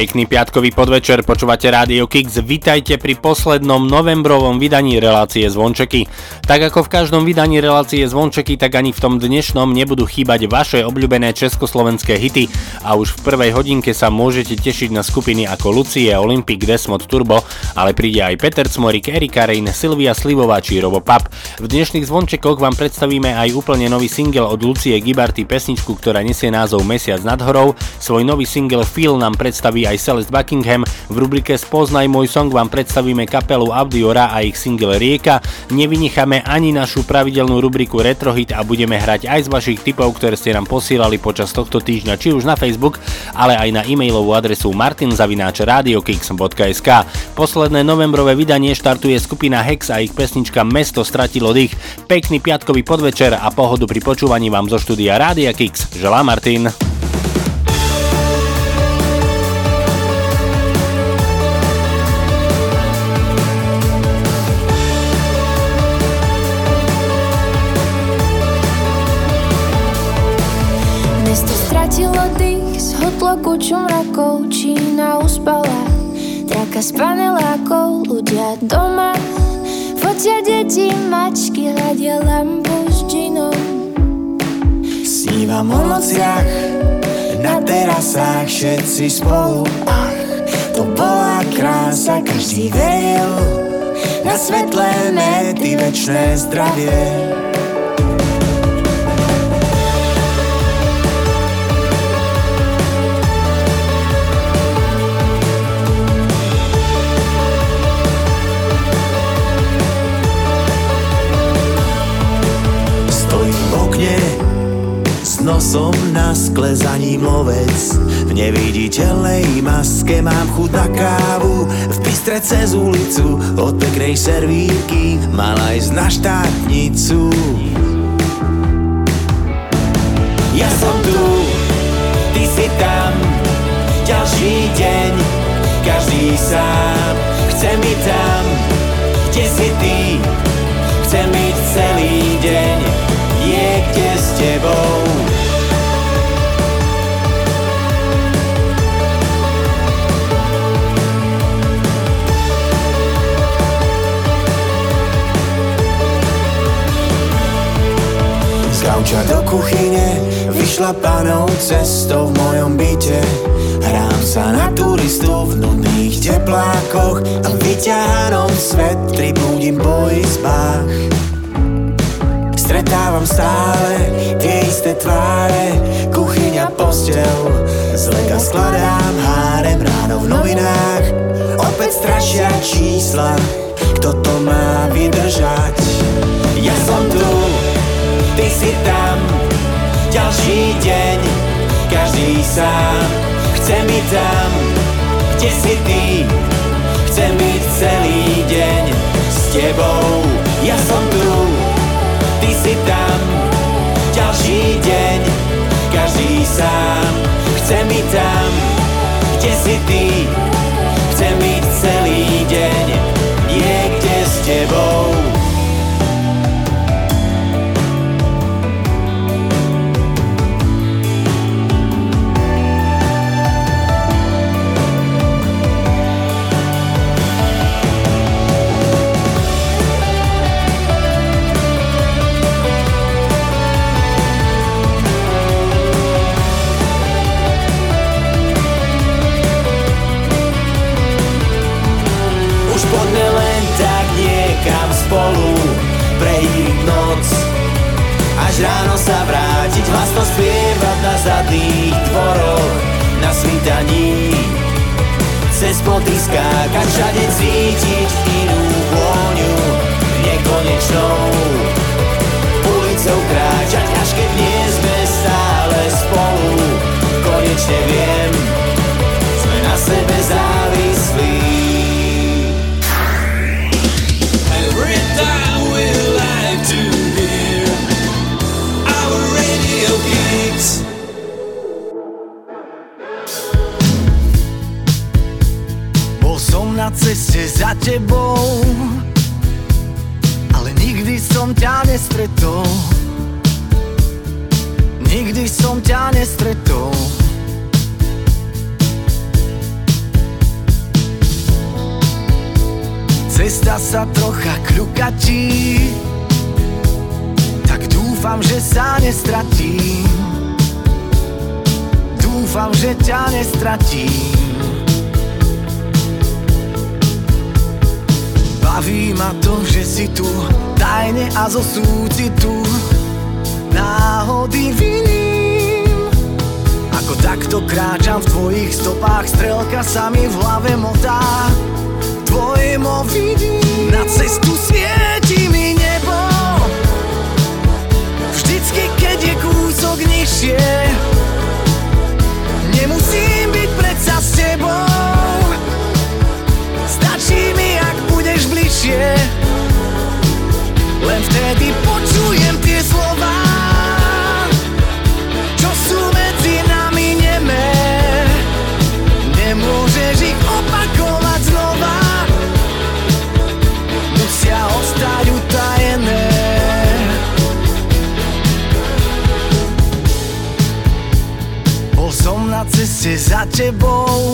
Pekný piatkový podvečer, počúvate Rádio Kix. Vítajte pri poslednom novembrovom vydaní relácie Zvončeky. Tak ako v každom vydaní relácie Zvončeky, tak ani v tom dnešnom nebudú chýbať vaše obľúbené československé hity a už v prvej hodinke sa môžete tešiť na skupiny ako Lucie, Olympic, Desmod, Turbo, ale príde aj Peter Cmorik, Erika Rein, Silvia Slivová či Robo Pap. V dnešných Zvončekoch vám predstavíme aj úplne nový single od Lucie Gibarty, pesničku, ktorá nesie názov Mesiac nad horou. Svoj nový single Feel nám predstaví aj Celeste Buckingham. V rubrike Spoznaj môj song vám predstavíme kapelu Audiora a ich single Rieka. Nevynecháme ani našu pravidelnú rubriku Retrohit a budeme hrať aj z vašich tipov, ktoré ste nám posielali počas tohto týždňa, či už na Facebook, ale aj na e-mailovú adresu martinzavináčradiokix.sk. Posledné novembrové vydanie štartuje skupina Hex a ich pesnička Mesto stratilo dých. Pekný piatkový podvečer a pohodu pri počúvaní vám zo štúdia Rádia Kix. Želá Martin. Zhotlo kuču mrakov, Čína uspala, traka z panelákov, ľudia doma, fotia deti, mačky, hľadia lampu s džinom. Snívam o nociach, na terasách všetci spolu. Ach, to bola krása, každý veril Na svetlé mety, večné zdravie nosom na skle za ním lovec. V neviditeľnej maske mám chuť na kávu V bystre cez ulicu od peknej servírky Mala ísť na štátnicu. Ja som tu, ty si tam Ďalší deň, každý sám. Chce mi tam, kde si ty Chcem byť celý deň niekde s tebou gauča do kuchyne vyšla panou cestou v mojom byte. Hrám sa na turistu v nudných teplákoch a vyťahanom svetri budím po izbách Stretávam stále tie isté tváre Kuchyňa, postel. Zlega skladám hárem ráno v novinách Opäť strašia čísla. Kto to má vydržať? Ja som tu, ty si tam. Ďalší deň, každý sám Chce mi tam, kde si ty? Chcem byť celý deň s tebou. Ja som tu, ty si tam. Ďalší deň, každý sám Chce mi tam, kde si ty ráno sa vrátiť, hlasno spievať na zadných dvoroch, na svitaní. Cez poty skákať, všade cítiť inú vôňu, nekonečnou. Ulicou kráčať, až keď nie sme stále spolu, konečne viem, ceste za tebou Ale nikdy som ťa nestretol. Nikdy som ťa nestretol. Cesta sa trocha kľukatí Tak dúfam, že sa nestratím. Dúfam, že ťa nestratím Baví ma to, že si tu Tajne a zo súcitu. Náhody viním. Ako takto kráčam v tvojich stopách Strelka sa mi v hlave motá. Tvoje mo vidím. Na cestu svieti mi nebo. Vždycky, keď je kúsok nižšie Nemusím byť predsa s tebou bližšie Len vtedy počujem tie slova Čo sú medzi nami nemé. Nemôžeš ich opakovať znova. Musia ostať utajené. Bol som na ceste za tebou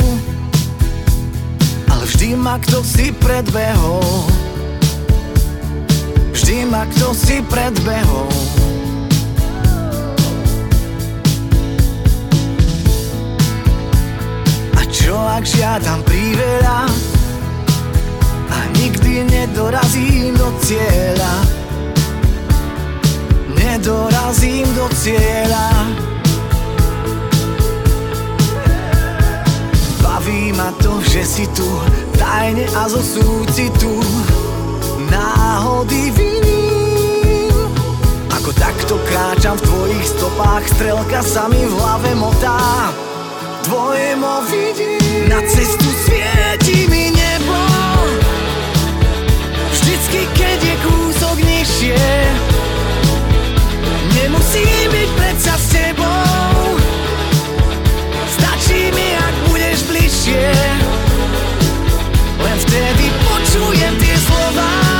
vždy ma kto si predbehol Vždy ma kto si predbehol. A čo ak žiadam priveľa? A nikdy nedorazím do cieľa. Nedorazím do cieľa. Baví ma to, že si tu Tajne a zo súcitu Náhody viním Ako takto kráčam v tvojich stopách Strelka sa mi v hlave motá. Tvoje mo vidím Na cestu svieti mi nebo. Vždycky, keď je kúsok nižšie Nemusím byť predsa s tebou. Stačí mi, ak budeš bližšie. Len vtedy počujem tie slova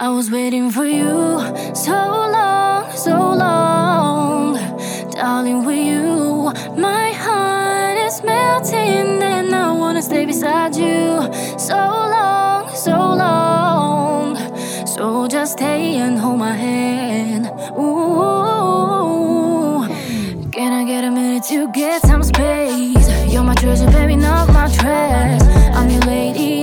I was waiting for you so long, so long. Darling, with you, my heart is melting, and I wanna stay beside you so long, so long. So just stay and hold my hand. Ooh, can I get a minute to get some space? You're my treasure, baby, not my trash. I'm your lady,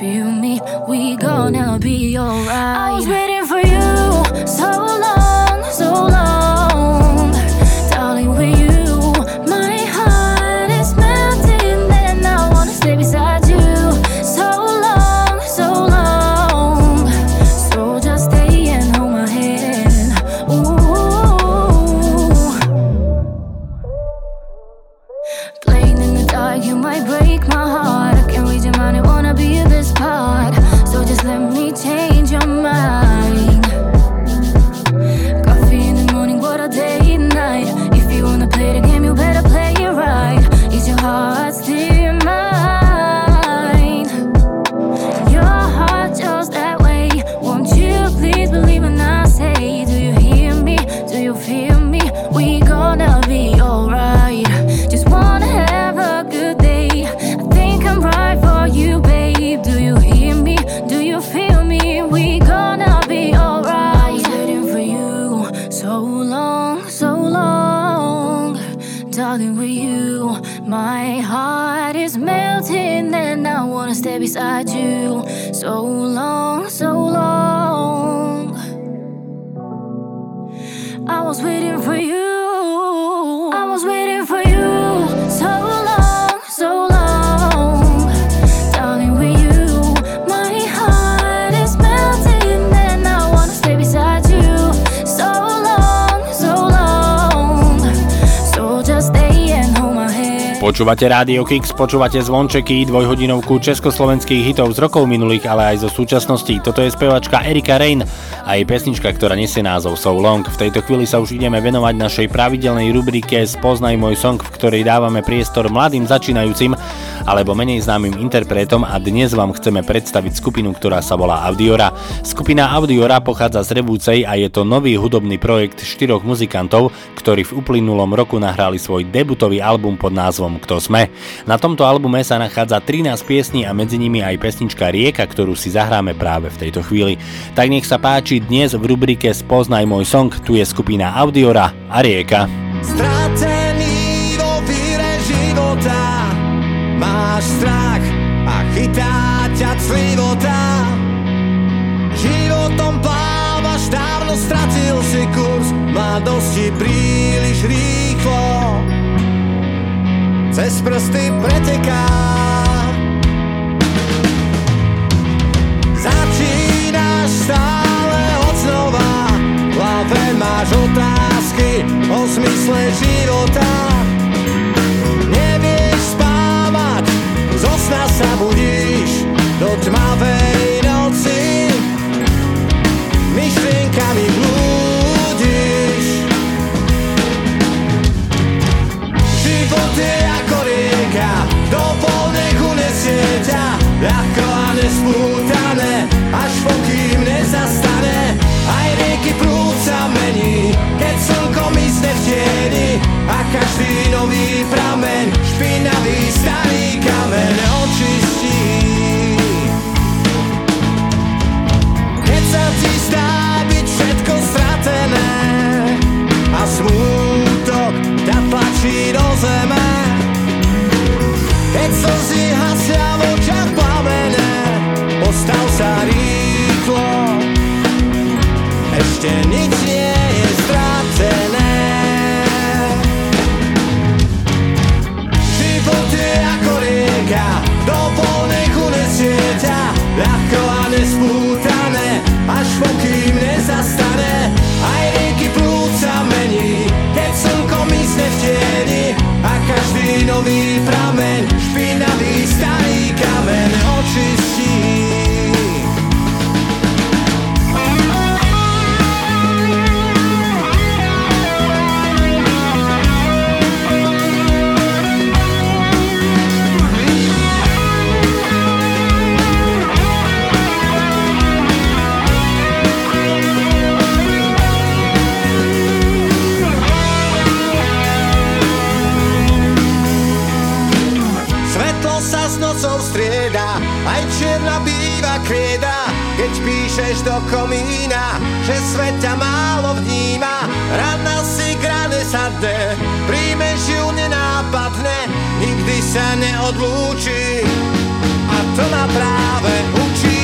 feel me? We gonna be alright. So Počúvate Rádio Kix, počúvate zvončeky, dvojhodinovku československých hitov z rokov minulých, ale aj zo súčasnosti. Toto je spevačka Erika Rain a jej pesnička, ktorá nesie názov So Long. V tejto chvíli sa už ideme venovať našej pravidelnej rubrike Spoznaj môj song, v ktorej dávame priestor mladým začínajúcim alebo menej známym interpretom a dnes vám chceme predstaviť skupinu, ktorá sa volá Audiora. Skupina Audiora pochádza z Revúcej a je to nový hudobný projekt štyroch muzikantov, ktorí v uplynulom roku nahrali svoj debutový album pod názvom Kto sme. Na tomto albume sa nachádza 13 piesní a medzi nimi aj pesnička Rieka, ktorú si zahráme práve v tejto chvíli. Tak nech sa páči dnes v rubrike Spoznaj môj song, tu je skupina Audiora a Rieka. Stratený vo víre života Máš strach a chytá ťa clivota Životom plávaš, dávno stratil si kurz Mladosti príliš rýchlo Cez prsty preteká. Začínaš stále od znova. V hlave máš otázky o zmysle života. Nevieš spávať, zo sna sa budíš Do tmavej noci. Myšlienkami blúdiš. Život je Ľahko a nespútané Až pokým nezastane. Aj rieky prúd sa mení Keď slnko mysne v tieni. A každý nový prameň Špinavý starý kameň očistí. Keď sa ti zdá byť všetko stratené A smútok ťa tlačí do zeme Keď slzy hasia v očiach plamene Postav sa rýchlo. Ešte nič nie je stratené Život je ako rieka Do nech unesie ťa Ľahko a nespútané Až pokým nezastane. Aj rieky prúd sa mení Keď slnko mysne v tieni A každý nový starý kameň do komína, že svet ťa málo vníma. Rana si grane sadne, príjmeš ju nenápadne, nikdy sa neodlúči. A to ma práve učí.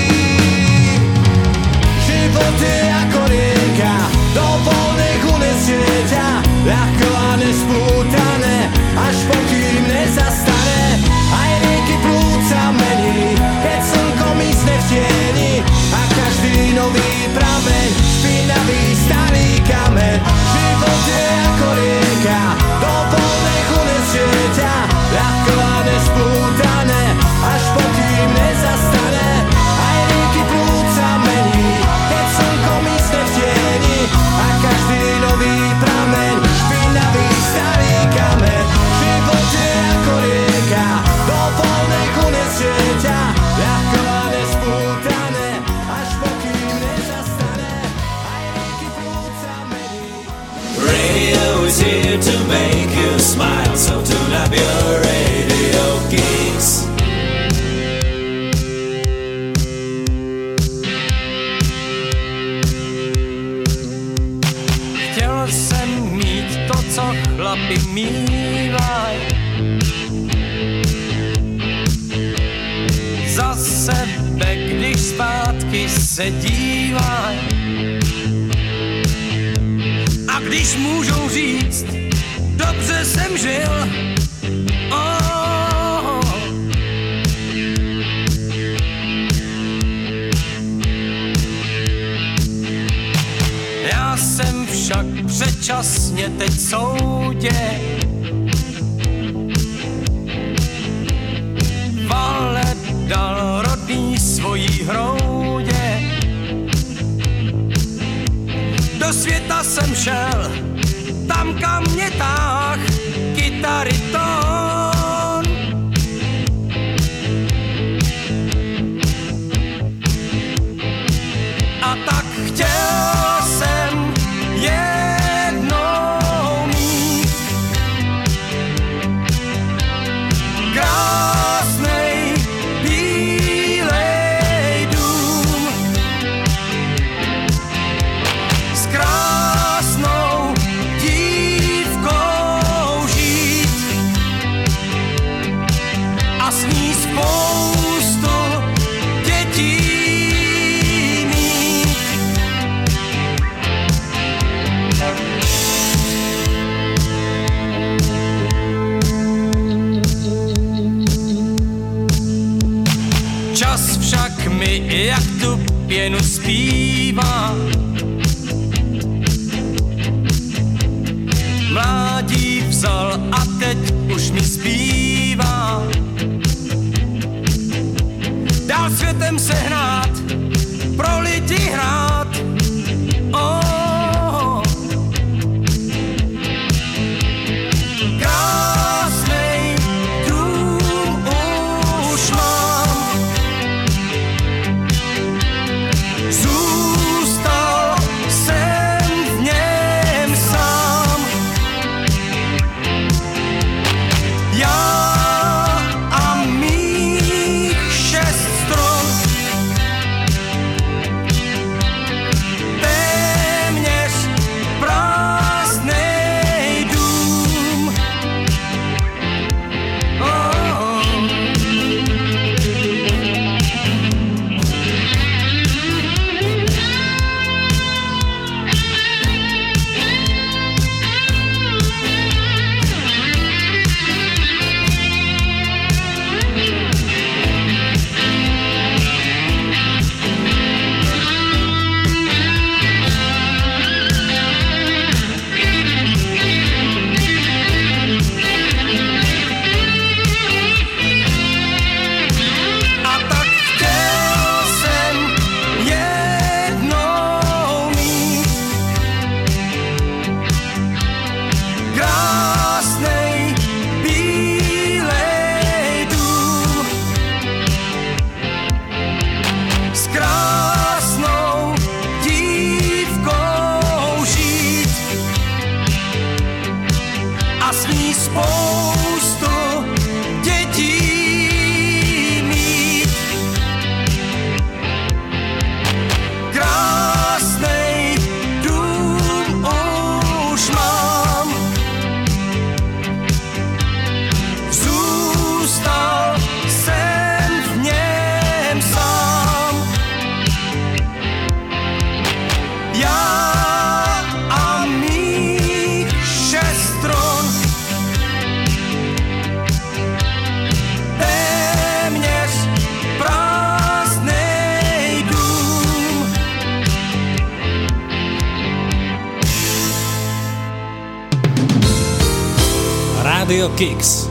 Rádio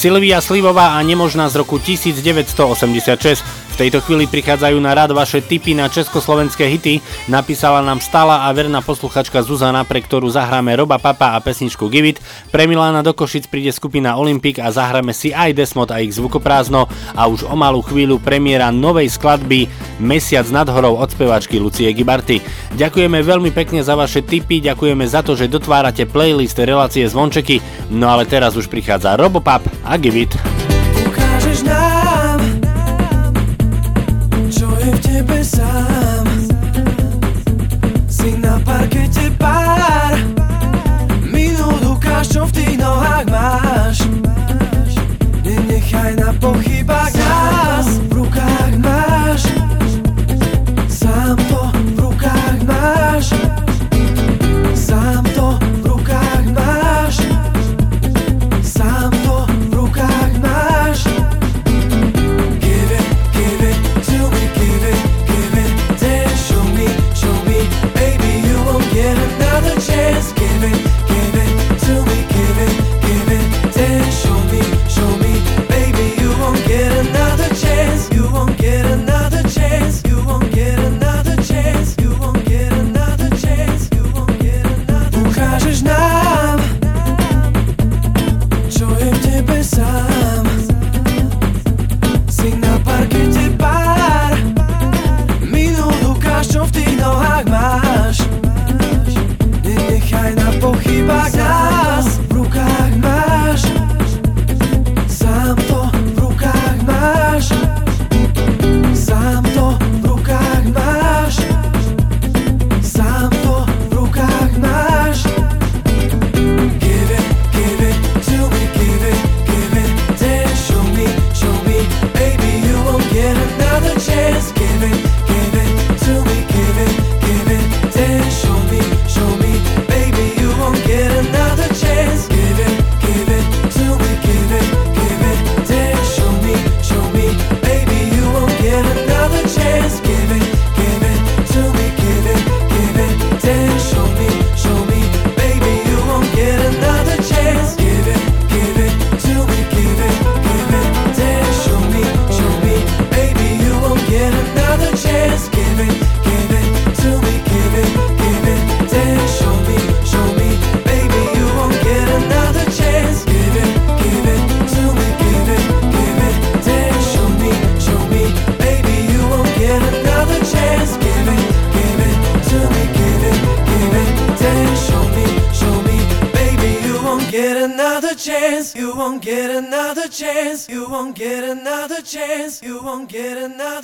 Silvia Slivová a Nemožná z roku 1986 tejto chvíli prichádzajú na rad vaše tipy na československé hity. Napísala nám stála a verná posluchačka Zuzana, pre ktorú zahráme Roba Papa a pesničku Give It. Pre Milána do Košic príde skupina Olympic a zahráme si aj Desmod a ich zvukoprázdno a už o malú chvíľu premiéra novej skladby Mesiac nad horou od spevačky Lucie Gibarty. Ďakujeme veľmi pekne za vaše tipy, ďakujeme za to, že dotvárate playlist relácie Zvončeky. No ale teraz už prichádza Robopap a Give It.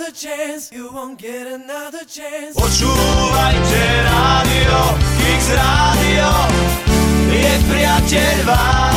another chance, you won't get another chance. Počúvajte rádio, Kix rádio, je priateľ váš.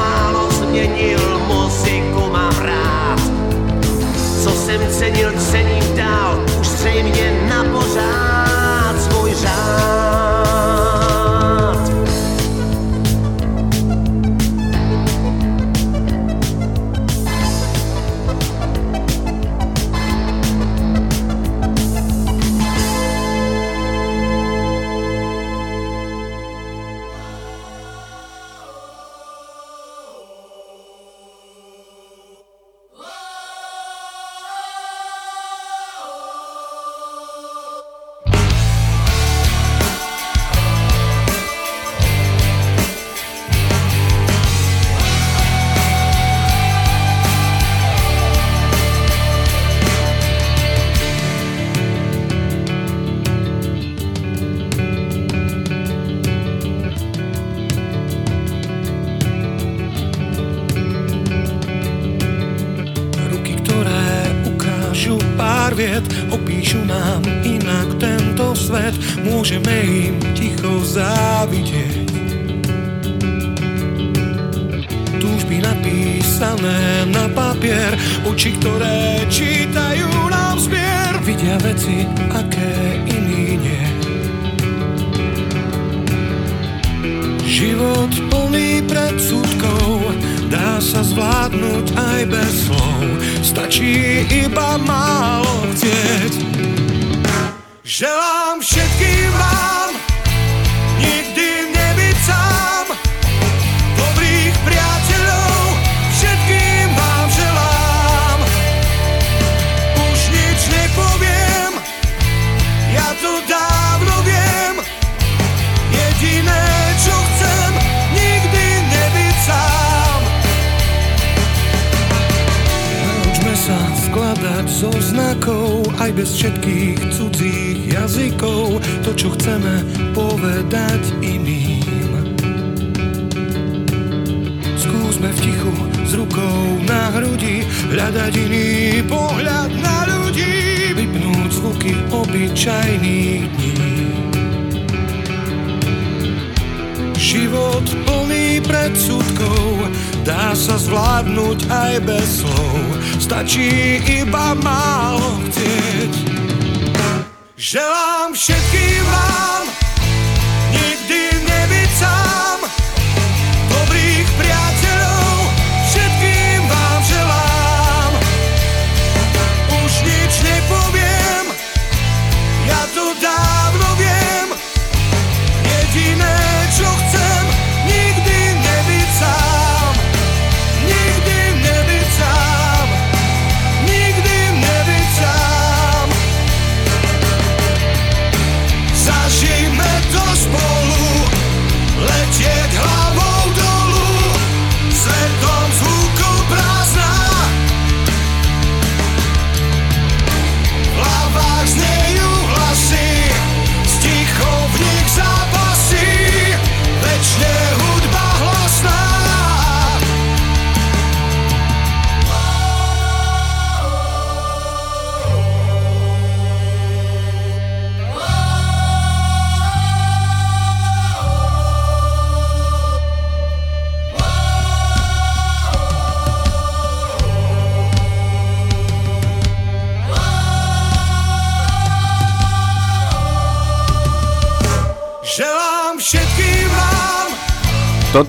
málo změnil, muziku mám rád. Co jsem cenil, cením dál, už zřejmě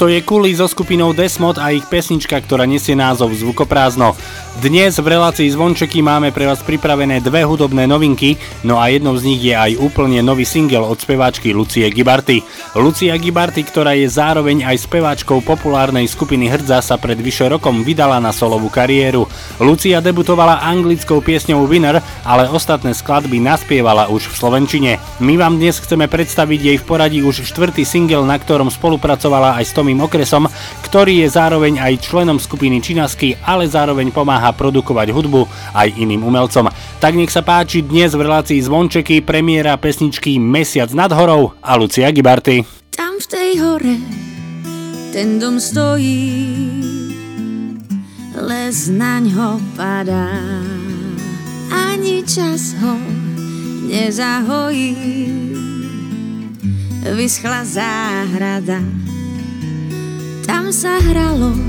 Toto je Kuli so skupinou Desmod a ich pesnička, ktorá nesie názov Zvukoprázdno. Dnes v relácii Zvončeky máme pre vás pripravené dve hudobné novinky, no a jednou z nich je aj úplne nový single od speváčky Lucie Gibarty. Lucia Gibarty, ktorá je zároveň aj speváčkou populárnej skupiny Hrdza, sa pred vyše rokom vydala na solovú kariéru. Lucia debutovala anglickou piesňou Winner, ale ostatné skladby naspievala už v Slovenčine. My vám dnes chceme predstaviť jej v poradí už štvrtý single, na ktorom spolupracovala aj s Tomým Okresom, ktorý je zároveň aj členom skupiny Činasky, ale zároveň pomáha produkovať hudbu aj iným umelcom. Tak nech sa páči dnes v relácii Zvončeky premiéra pesničky Mesiac nad horou a Lucia Gibarty. Tam v tej hore ten dom stojí, les naň ho padá, ani čas ho nezahojí. Vyschla záhrada, tam sa hralo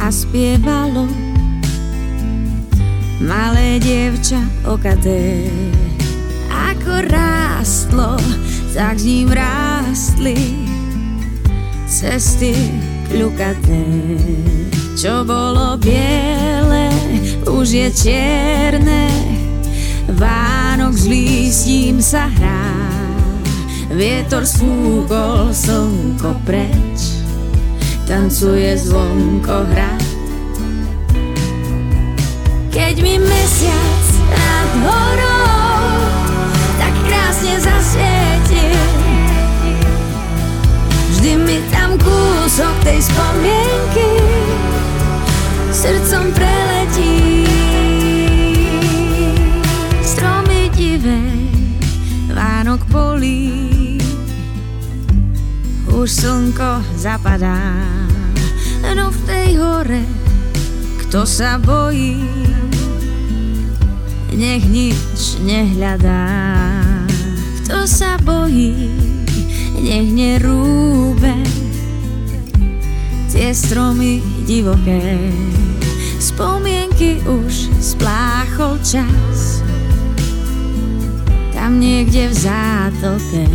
a spievalo malé dievča okaté. Ako rástlo, tak s ním rástli cesty kľukaté. Čo bolo biele, už je čierne, Vánok s lístím sa hrá. Vietor sfúkol slnko preč tancuje zvonko hrad. Keď mi mesiac nad horou tak krásne zasvietil, vždy mi tam kúsok tej spomienky srdcom preletí. Stromy divej, Vánok polí, už slnko zapadá. No v tej hore, kto sa bojí, nech nič nehľadá. Kto sa bojí, nech nerúbe tie stromy divoké. Spomienky už spláchol čas, tam niekde v zátoke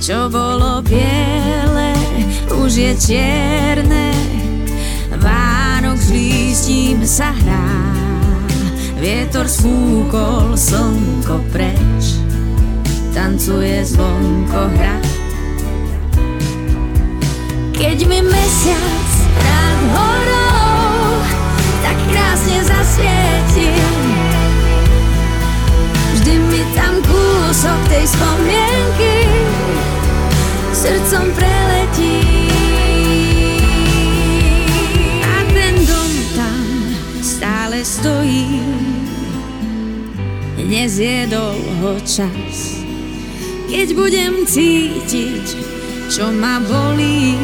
čo bolo biele, už je čierne. S lístím sa hrá, vietor sfúkol slnko preč, tancuje zvonko hra. Keď mi mesiac nad horou tak krásne zasvietil, vždy mi tam kúsok tej spomienky srdcom preletí. Čas. Keď budem cítiť, čo ma bolí,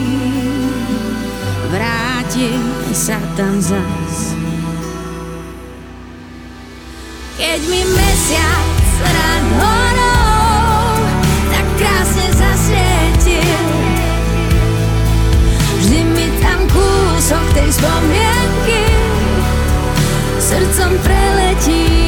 vrátim sa tam zas. Keď mi mesiac rád horou tak krásne zasvietil, vždy mi tam kúsok tej spomienky srdcom preletí.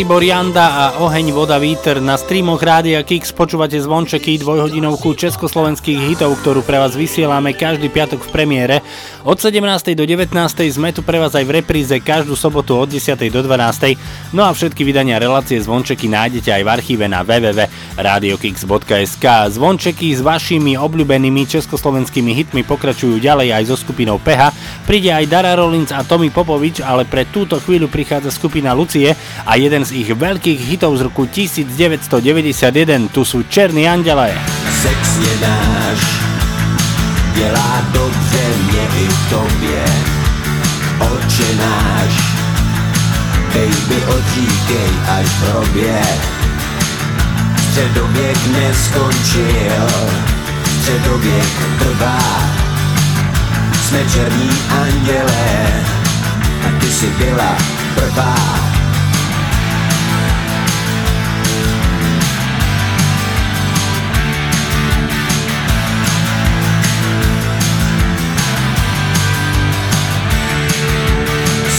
Dalibor Janda a Oheň, voda, víter na streamoch Rádia Kix počúvate zvončeky dvojhodinovku československých hitov, ktorú pre vás vysielame každý piatok v premiére. Od 17. do 19. sme tu pre vás aj v repríze každú sobotu od 10. do 12. No a všetky vydania relácie zvončeky nájdete aj v archíve na www.radiokix.sk. Zvončeky s vašimi obľúbenými československými hitmi pokračujú ďalej aj so skupinou Peha. Príde aj Dara Rollins a Tomi Popovič, ale pre túto chvíľu prichádza skupina Lucie a jeden z ich veľkých hitov z roku 1991, tu sú Černí andele. Sex je náš, dělá dobře mě i tobě. Oče náš, baby odříkej až v hrobě. Středověk neskončil, středověk trvá. Jsme černí andělé, a ty si byla prvá.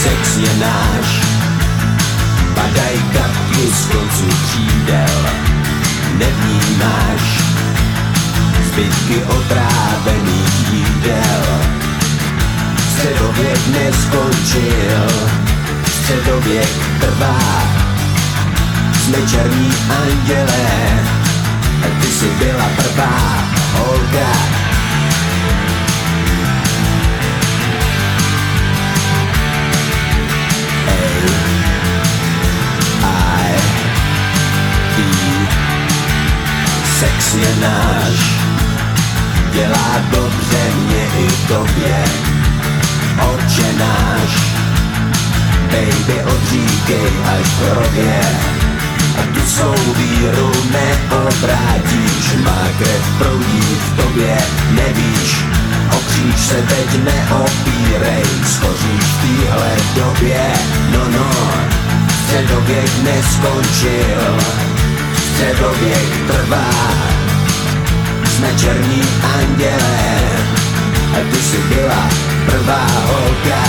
Sex je náš, padaj kapky z koncu křídel, nevnímáš zbytky otrávených jídel. Středověk neskončil, středověk trvá. Jsme černí andělé, ty si byla prvá holka. Sex je náš, dělá dobře mě i tobě. Oče náš, baby odříkej až v hrobě. A tu svou víru neobrátíš, má krev proudí v tobě, nevíš. O se teď neopírej, schoříš v téhle době, no no. Středověk neskončil, středověk trvá. Jsme černí andělé, a ty si byla prvá holka.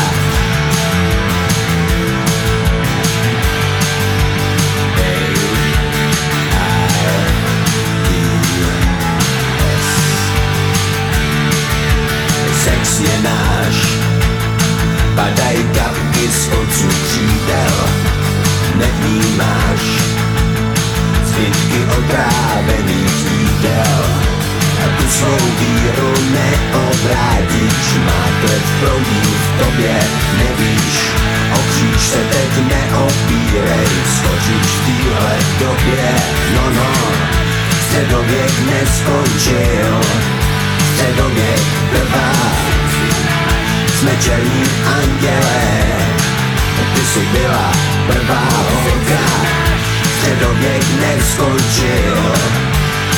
Sex je náš, padaj kapky z odsud křídel, nevnímáš zbytky otrávených jídel. Tu svou víru neobrátíš, má krev proudí v tobě, nevíš. O se teď neopírej, skočíš v téhle době, no no. Středověk neskončil, středověk trvá. Jsme černí andělé, ty si byla prvá holka. Středověk neskončil,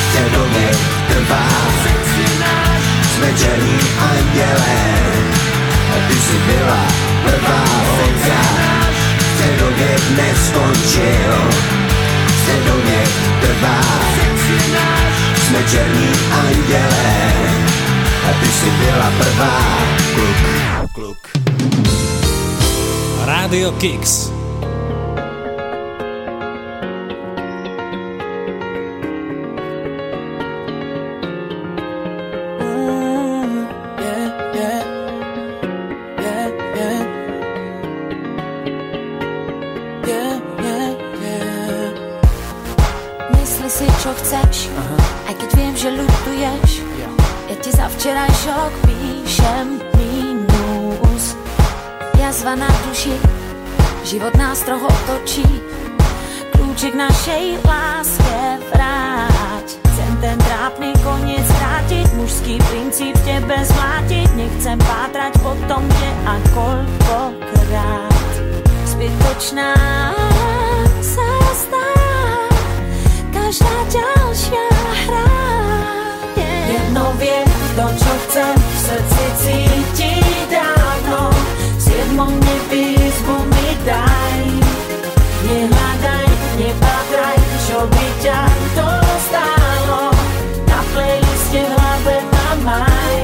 středověk trvá. Jsme černí andělé, ty si byla prvá holka. Středověk neskončil, středověk trvá. Jsme černí andělé, ty si byla prvá kluk, kluk. Rádio Kix. Ti za včerajšok píšem mínus. Jazva na duši, život nás trochu otočí. Kľúčik našej láske vráť. Chcem ten trápny koniec vrátiť, mužský princíp tebe zmlátiť. Nechcem pátrať po tom, kde a koľkokrát. Zbytočná sa stá každá ďalšia hra. Jedno viem, to čo chcem v srdci cítiť dávno. V siedmom nebi izbu mi daj. Nehľadaj, nepatraj, čo by ťa to stálo. Na playliste v hlave ma maj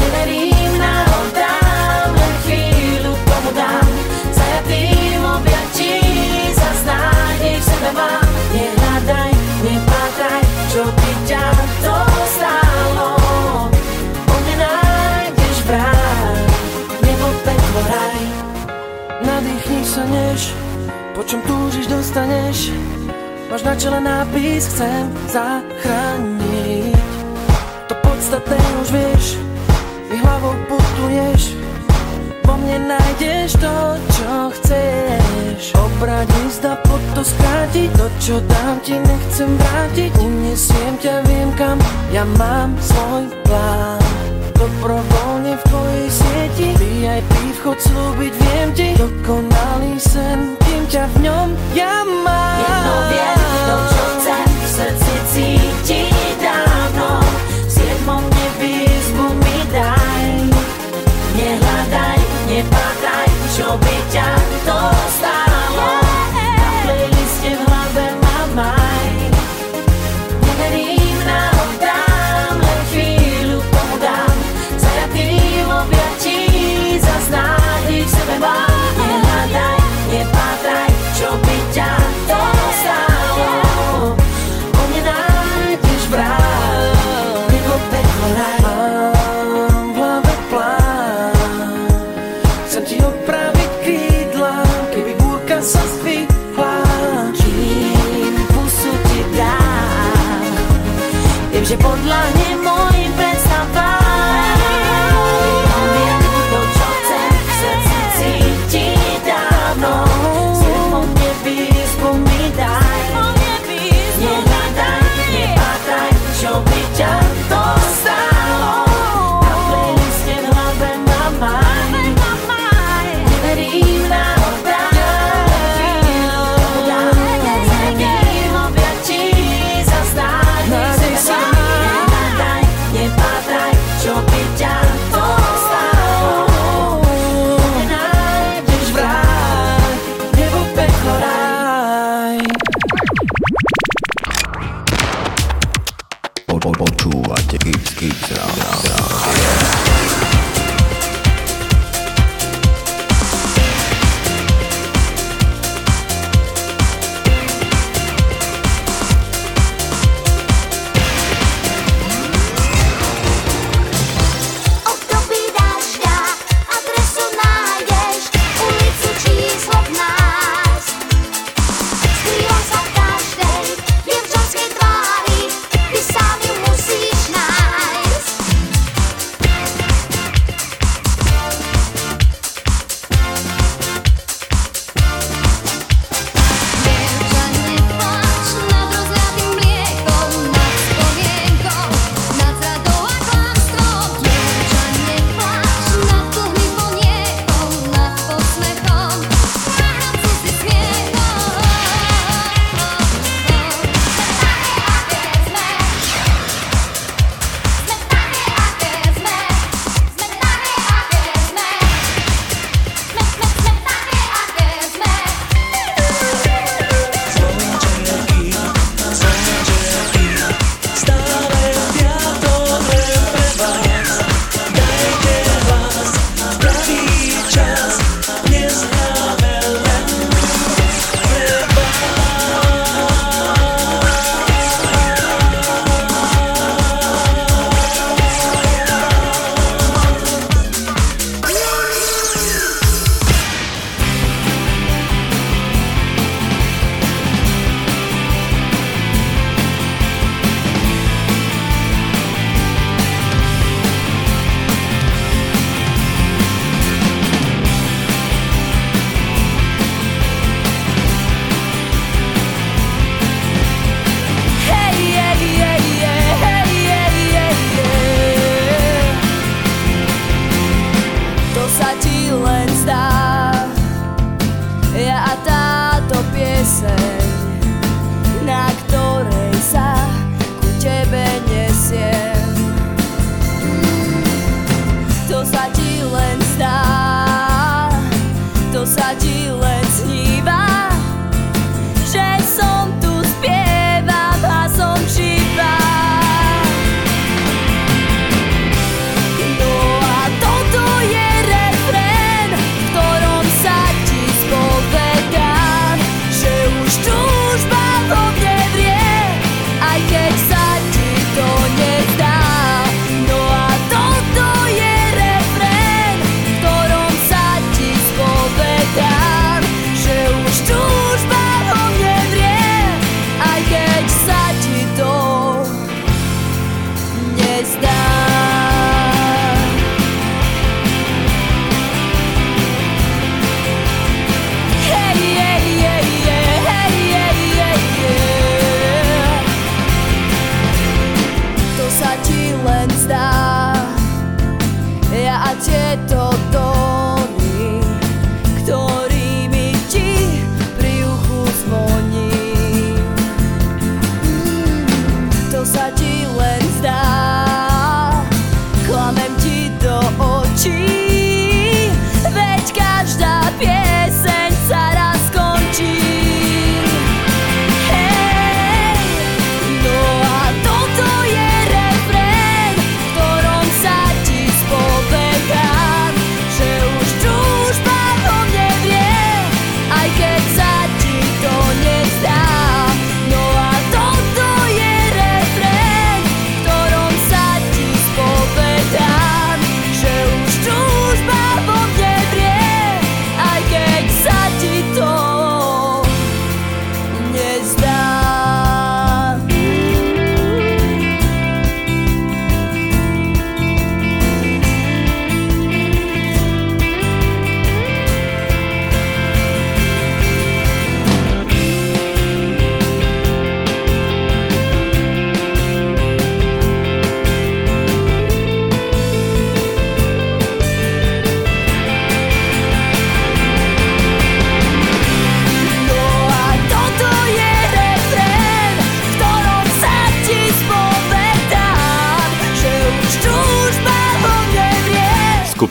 Neverím na oddám, len chvíľu tomu dám Zajatým objatí zas nádej v sebe mám. Nehľadaj, nepatraj, čo by ťa to Než, po čom túžiš dostaneš? Máš na čele nápis, chcem zachrániť. To podstatné už vieš, ty hlavou putuješ. Po mne nájdeš to, čo chceš. Obrať lista, pod to skrátiť To, čo dám ti, nechcem vrátiť. Unesiem ťa, viem kam, ja mám svoj plán dobrovoľne v tvojej sieti. VIP vchod slúbiť viem ti. Dokonalý sen, kým ťa v ňom ja mám. Jedno viem, to čo chcem.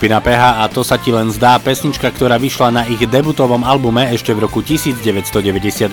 Skupina PH a to sa ti len zdá, pesnička, ktorá vyšla na ich debutovom albume ešte v roku 1999.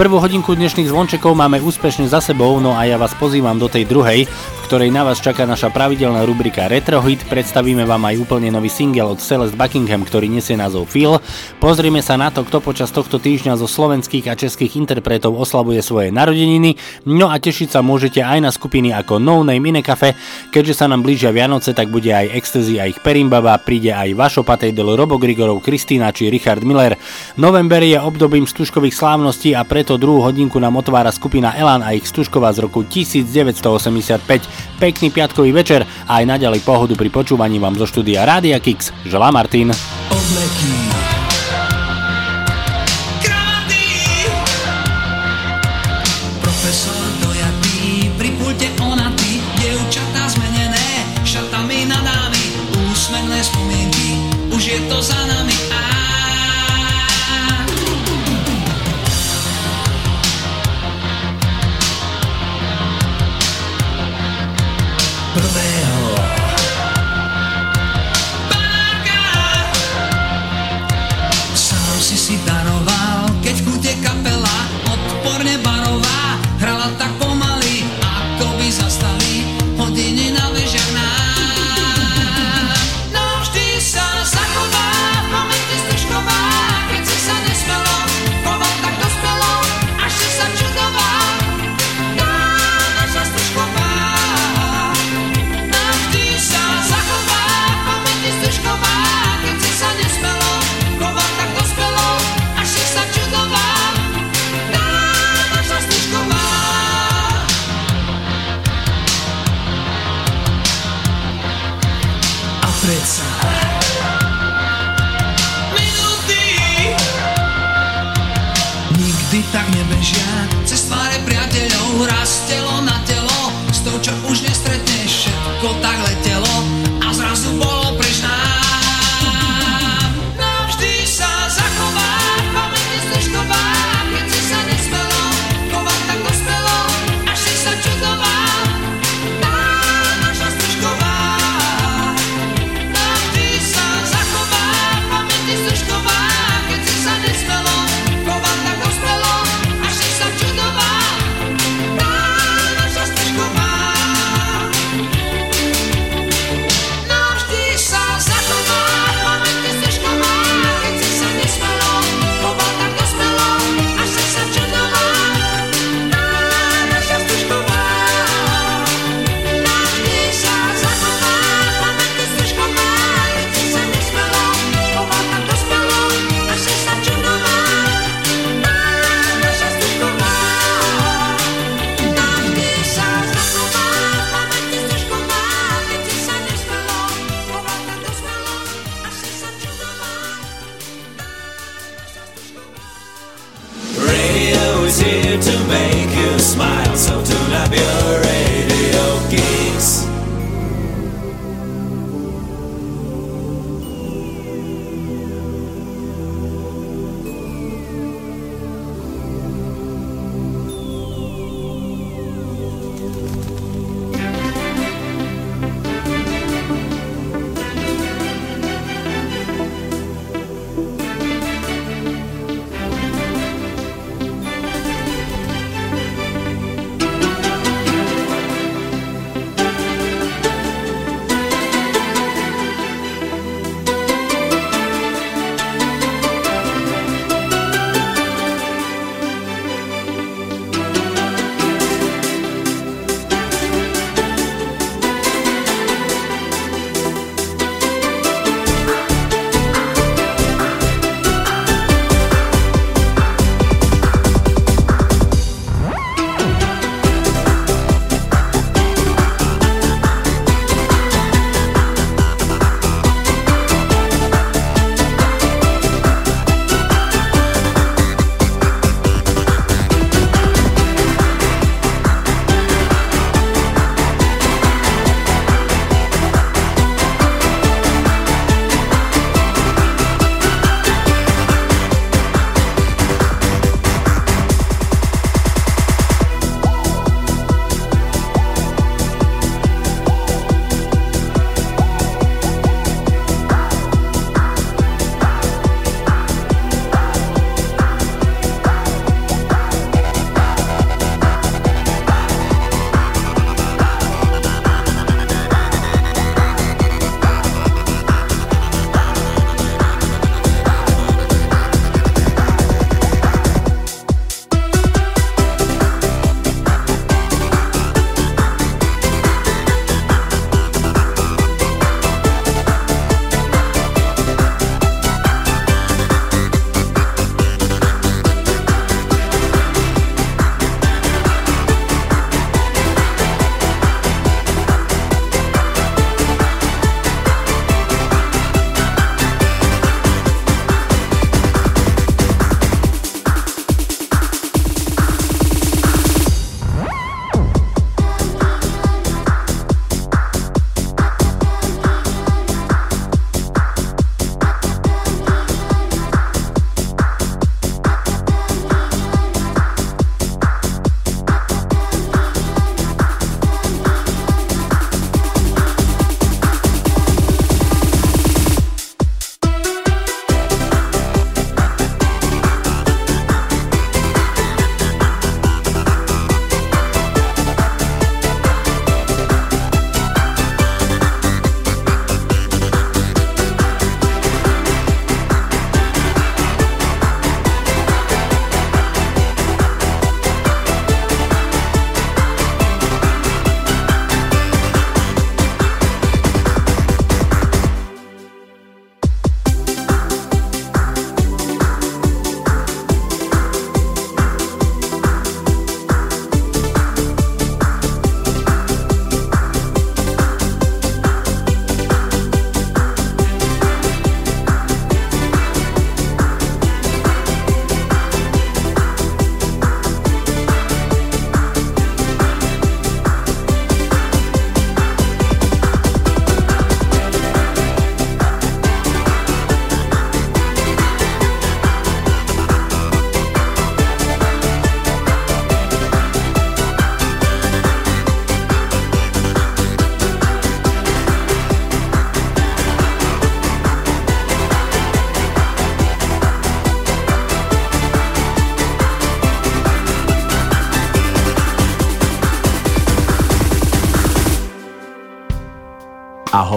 Prvú hodinku dnešných zvončekov máme úspešne za sebou, no a ja vás pozývam do tej druhej, ktorej na vás čaká naša pravidelná rubrika Retro Hit. Predstavíme vám aj úplne nový single od Celeste Buckingham, ktorý nesie názov Feel. Pozrieme sa na to, kto počas tohto týždňa zo slovenských a českých interpretov oslavuje svoje narodeniny. No a tešiť sa môžete aj na skupiny ako No Name Ine Cafe. Keďže sa nám blížia Vianoce, tak bude aj Ecstasy a ich Perimbaba, príde aj Vašo Patejdel, Robo Grigorov, Kristýna či Richard Miller. November je obdobím stužkových slávností a preto druhú hodinku nám otvára skupina Elan a ich stužková z roku 1985. Pekný piatkový večer a aj naďalej pohodu pri počúvaní vám zo štúdia Rádia Kix želá Martin. Obleky.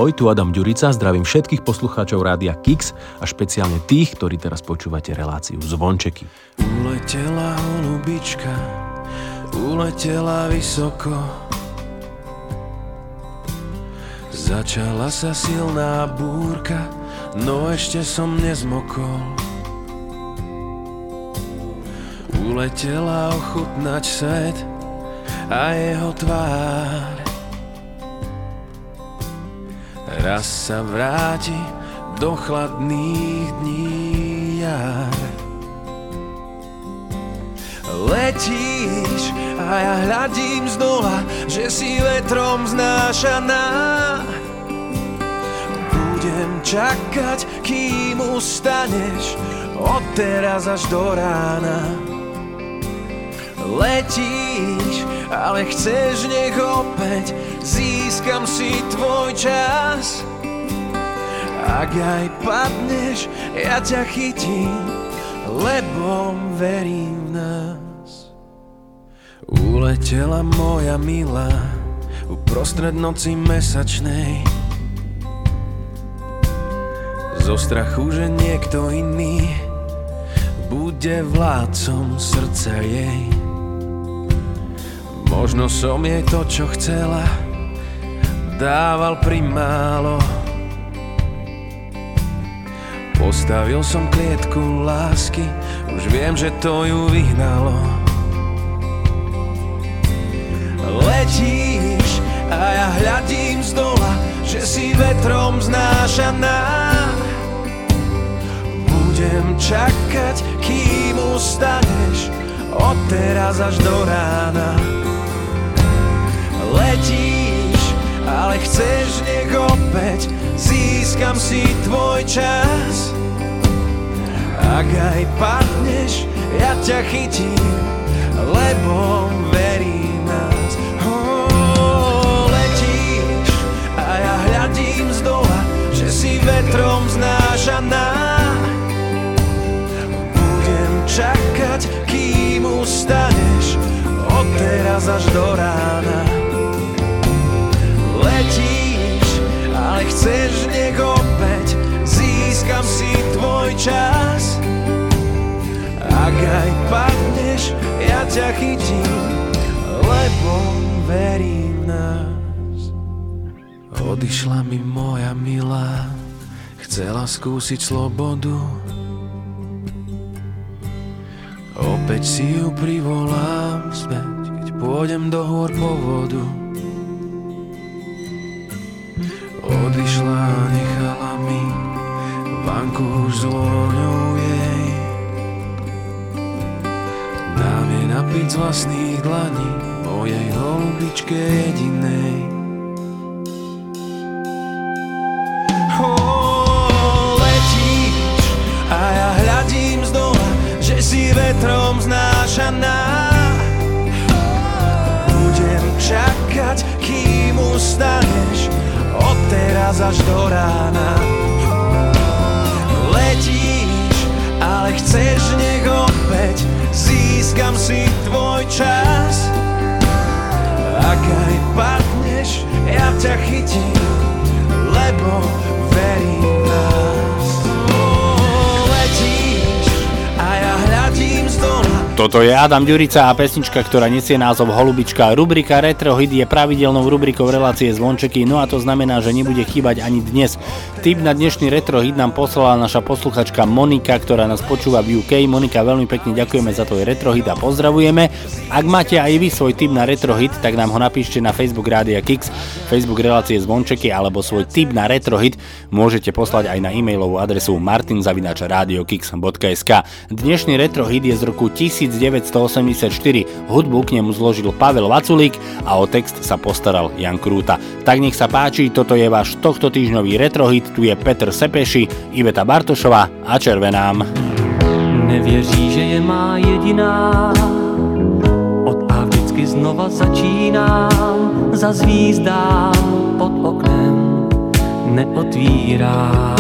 Ahoj, tu Adam Ďurica, zdravím všetkých poslucháčov Rádia Kix a špeciálne tých, ktorí teraz počúvate reláciu Zvončeky. Uletela holubička, uletela vysoko. Začala sa silná búrka, no ešte som nezmokol. Uletela ochutnať svet a jeho tvár. Raz sa vráti do chladných dní jar. Letíš a ja hľadím z dola, že si vetrom znášaná. Budem čakať, kým ustaneš, od teraz až do rána. Letíš, ale chceš nech opäť získam si tvoj čas. Ak aj padneš, ja ťa chytím, lebo verím v nás. Uletela moja milá uprostred noci mesačnej. Zo strachu, že niekto iný bude vládcom srdca jej. Možno som jej to, čo chcela, dával primálo. Postavil som klietku lásky, už viem, že to ju vyhnalo. Letíš a ja hľadím z dola, že si vetrom znášaná. Budem čakať, kým ustaneš, od teraz až do rána. Letíš, ale chceš nech opäť získam si tvoj čas. Ak aj padneš, ja ťa chytím, lebo verím nás. Oh, letíš a ja hľadím z dola, že si vetrom znášaná. Budem čakať, kým ustaneš, od teraz až do rána. Ale chceš nech opäť získam si tvoj čas. Ak aj padneš, ja ťa chytím, lebo verím nás. Odišla mi moja milá, chcela skúsiť slobodu. Opäť si ju privolám späť, keď pôjdem do hôr po vodu. Odišla a nechala mi vanku už s vôňou jej. Dám jej napiť z vlastných dlaní, mojej holubičke jedinej. A ja hľadím z dola, že si vetrom znášaná. Budem čakať, kým od teraz až do rána. Letíš, ale chceš nech opäť získam si tvoj čas. Ak aj padneš, ja ťa chytím, lebo verím nás. Toto je Adam Ďurica a pesnička, ktorá nesie názov Holubička. Rubrika Retro Hit je pravidelnou rubrikou relácie Zvončeky, no a to znamená, že nebude chýbať ani dnes. Tip na dnešný Retro Hit nám poslala naša posluchačka Monika, ktorá nás počúva v UK. Monika, veľmi pekne ďakujeme za tvoj Retro Hit a pozdravujeme. Ak máte aj vy svoj tip na Retro Hit, tak nám ho napíšte na Facebook Rádia Kix, Facebook relácie Zvončeky alebo svoj tip na Retro Hit môžete poslať aj na e-mailovú adresu martinzavinačradiokix.sk. Dnešný Retro Hit je z roku 1984. Hudbu k nemu zložil Pavel Vaculík a o text sa postaral Jan Krúta. Tak nech sa páči, toto je váš tohto týždňový Retro Hit, tu je Petr Sepeši, Iveta Bartošová a Červenám. Nevěří, že je má jediná. Od A vždycky znova začínám Zazvízdám pod oknem Neotvírá.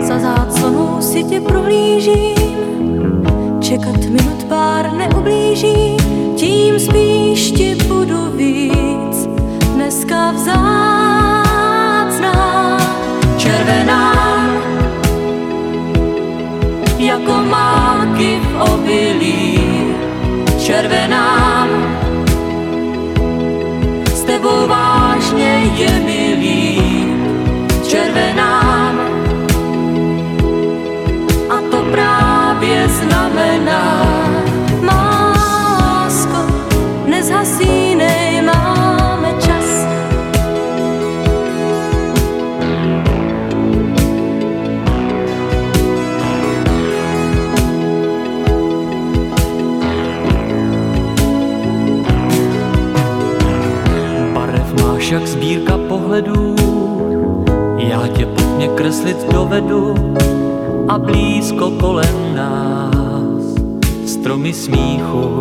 Za záclonou si tě prohlížím. Čekat minut pár neublíží Tím spíš ti budu víc. Dneska vzácná, červená, jako máky v obilí, červená. S tebou vážně je mi líp, červená. Pohledů, já tě mě kreslit dovedu a blízko kolem nás stromy smíchu.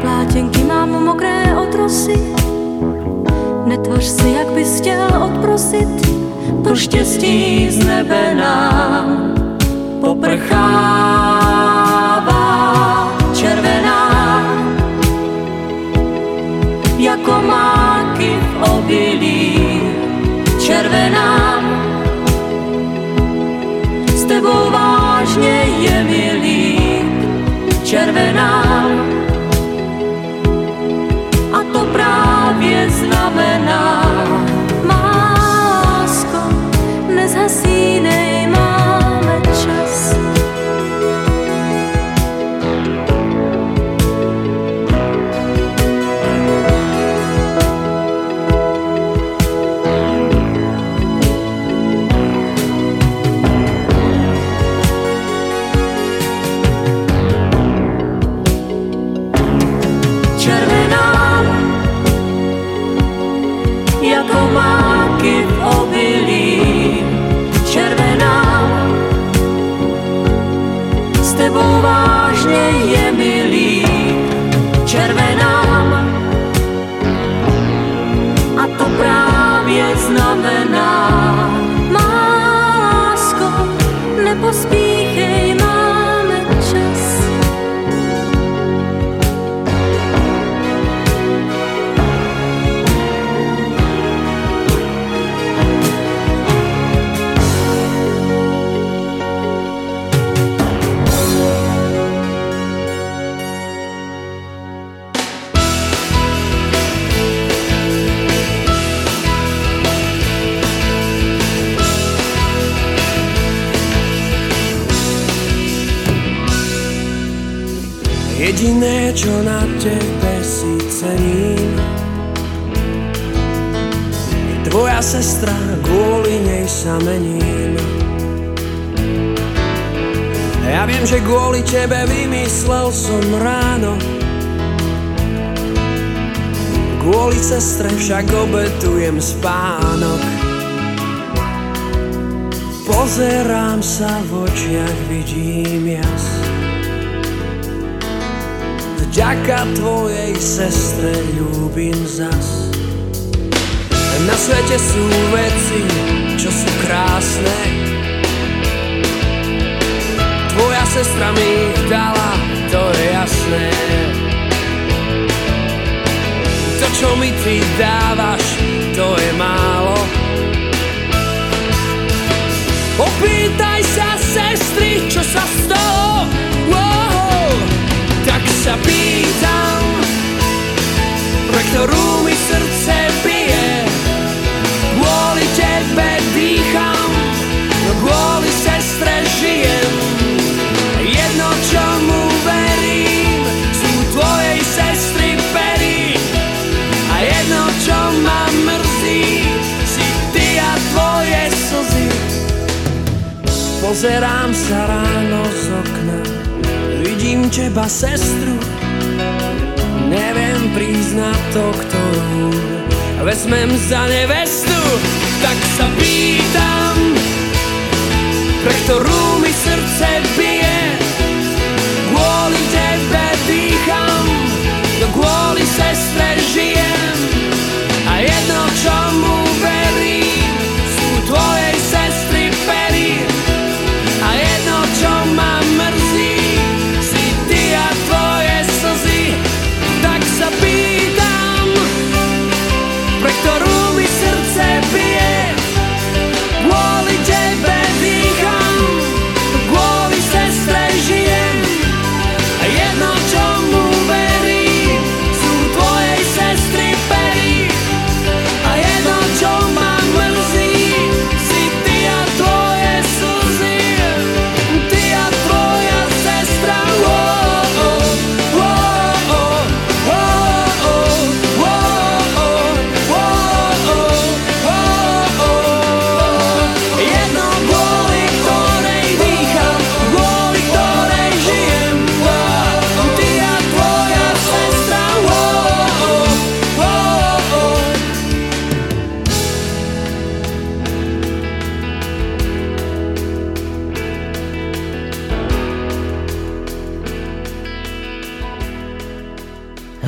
Plátěnky mám mokré otrosy, netvař se, jak bys chtěl odprosit, to štěstí z nebe nám poprchává červená. S tebou vážně je mi líp, červená. Sa v očiach, vidím jas Vďaka tvojej sestre ľúbim zas. Na svete sú veci, čo sú krásne. Tvoja sestra mi ich dala, to je jasné. To, čo mi ty dávaš, to je málo Opýtaj sa sestry, čo sa toho wow, Tak sa pýtam Pre ktorú mi srdce bije Pozerám sa ráno z okna. Vidím teba, sestru. Neviem priznať to, ktorú Vezmem za nevestu. Tak sa pýtam Pre ktorú mi srdce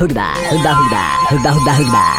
hơn bà hơn ba hơn bà hơn ba hơn ba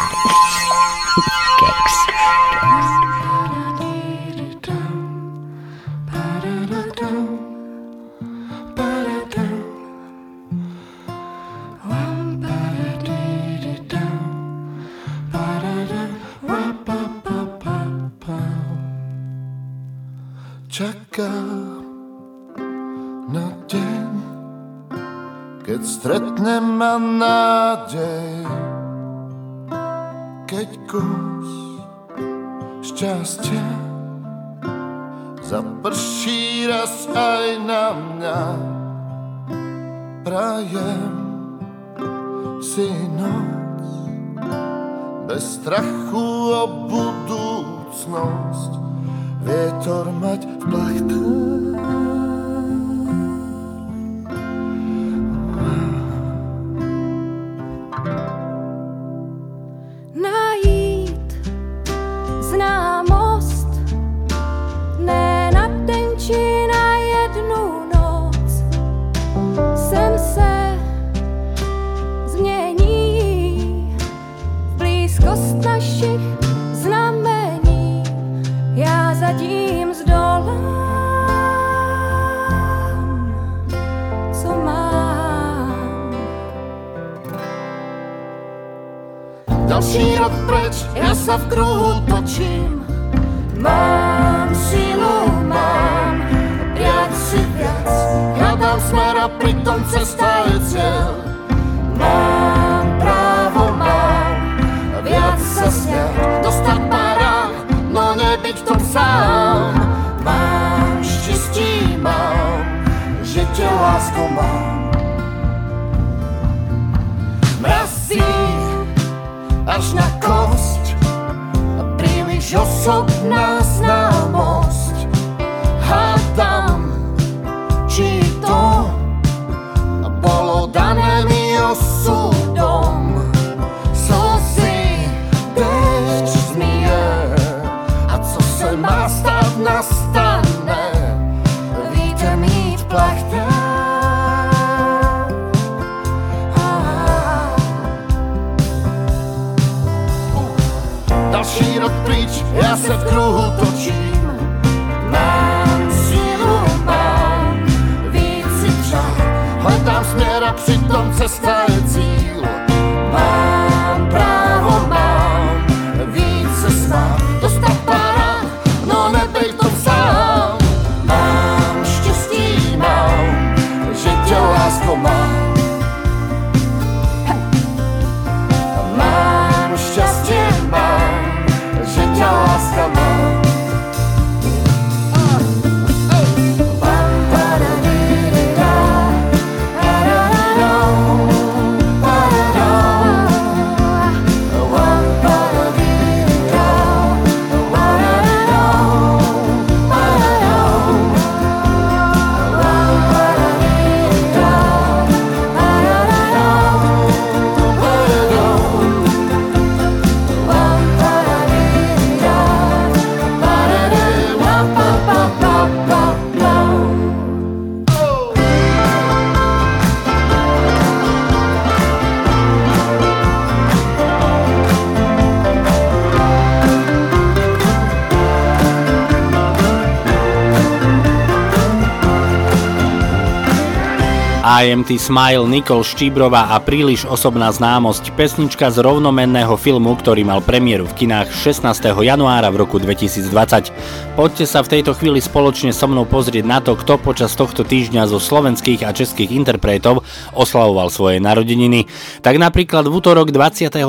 IMT Smile, Nikol Štíbrova a príliš osobná známosť, pesnička z rovnomenného filmu, ktorý mal premiéru v kinách 16. januára v roku 2020. Poďte sa v tejto chvíli spoločne so mnou pozrieť na to, kto počas tohto týždňa zo slovenských a českých interpretov oslavoval svoje narodeniny. Tak napríklad v útorok 23.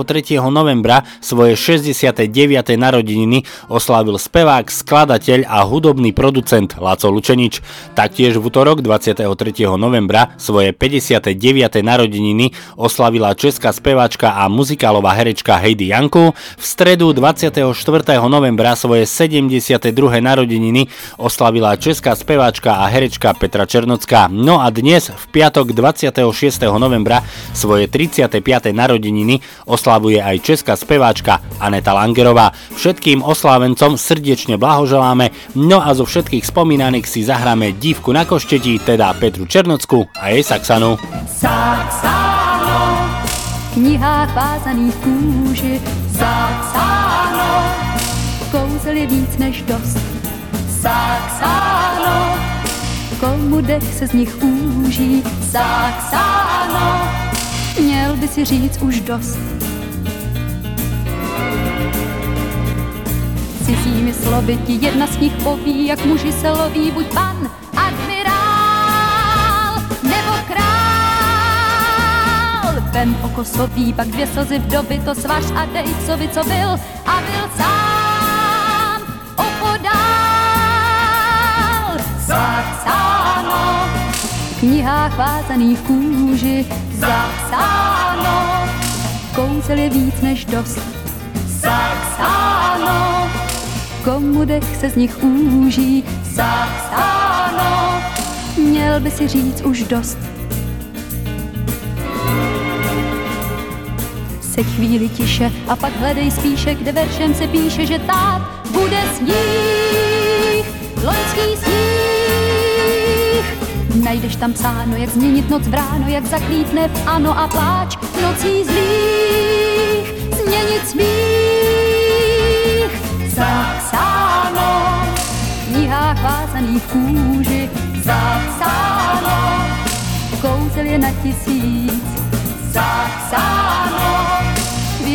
novembra svoje 69. narodeniny oslavil spevák, skladateľ a hudobný producent Laco Lučenič. Taktiež v útorok 23. novembra svoje 59. narodeniny oslavila česká speváčka a muzikálová herečka Heidi Janku. V stredu 24. novembra svoje 72. narodeniny oslavila česká speváčka a herečka Petra Černocká. No a dnes v piatok 26. novembra svoje 35. narodeniny oslavuje aj česká speváčka Aneta Langerová. Všetkým oslávencom srdečne blahoželáme, no a zo všetkých spomínaných si zahráme dívku na košteti, teda Petru Černocku a jej Saxanu. Saxano, knihách vázaných kůži zapsáno. Kouzel je víc než dost zapsáno. Komu dech se z nich úží zapsáno. Měl by si říct už dost. Cizími slovy ti jedna z nich poví, jak muži se loví, buď pan, admirál Vem okosový, pak dvě slzy vdovy, to svaž a dej covi, co byl a byl sám opodál. Zapsáno v knihách vázaných kůži, zapsáno, kouzel je víc než dost. Zapsáno, komu dech se z nich úží, zapsáno, měl by si říct už dost. Se chvíli tiše a pak hledej spíše, kde veršem se píše, že tát bude sníh, loňský sníh. Najdeš tam psáno, jak změnit noc v ráno, jak zaklítne v ano a pláč nocí zlých, změnit smích. Zapsáno v knihách vázaných kůži, zapsáno, kouzel je na tisíc, zapsáno,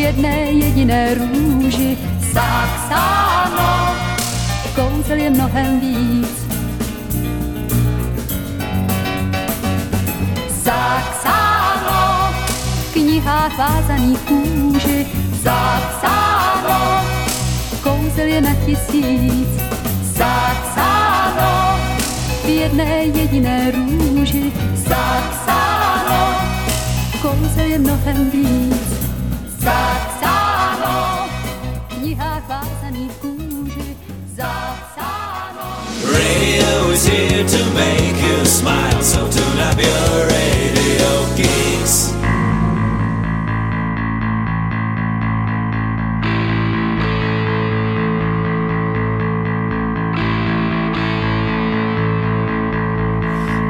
jedné jediné růži, zapsáno, kouzel je mnohem víc. Zapsáno v knihách vázaných kůži, zapsáno, kouzel je na tisíc, zapsáno, v jedné jediné růži, zapsáno, kouzel je mnohem víc, vázaných kůži, zapsáno. Radio is here to make you smile, so tune up your radio geeks.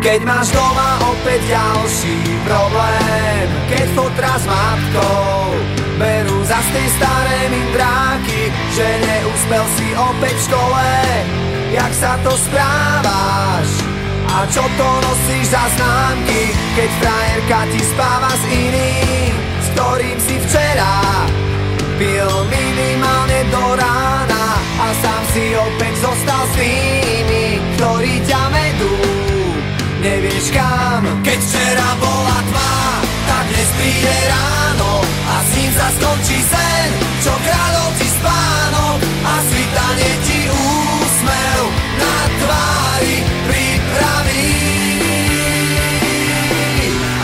Keď máš doma opäť ďalší problém Keď fotra s matkou Berú za tej staré mindráky Že neúspel si opäť v škole Jak sa to správaš? A čo to nosíš za známky Keď frajerka ti spáva s iným S ktorým si včera Pil minimálne do rána A sám si opäť zostal s tými Ktorí ťa nevieš kam. Keď včera bola tma, tak dnes príde ráno. A s ním sa skončí sen, čo kradol ti spánok A svitanie ti úsmev na tvári pripraví.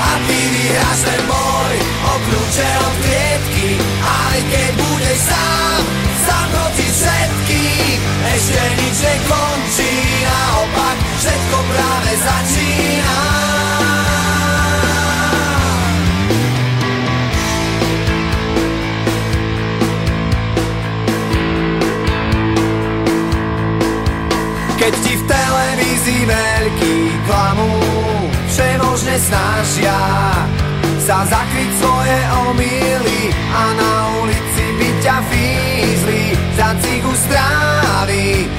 A ty vyhráš ten boj o kľúče od klietky. Aj keď budeš sám, sám proti všetkým Ešte nič nekončí, naopak všetko práve začína. Keď ti v televízii veľký klamú Všemožne snažia sa zakryť svoje omily A na ulici by ťa fízli Za cigu strávy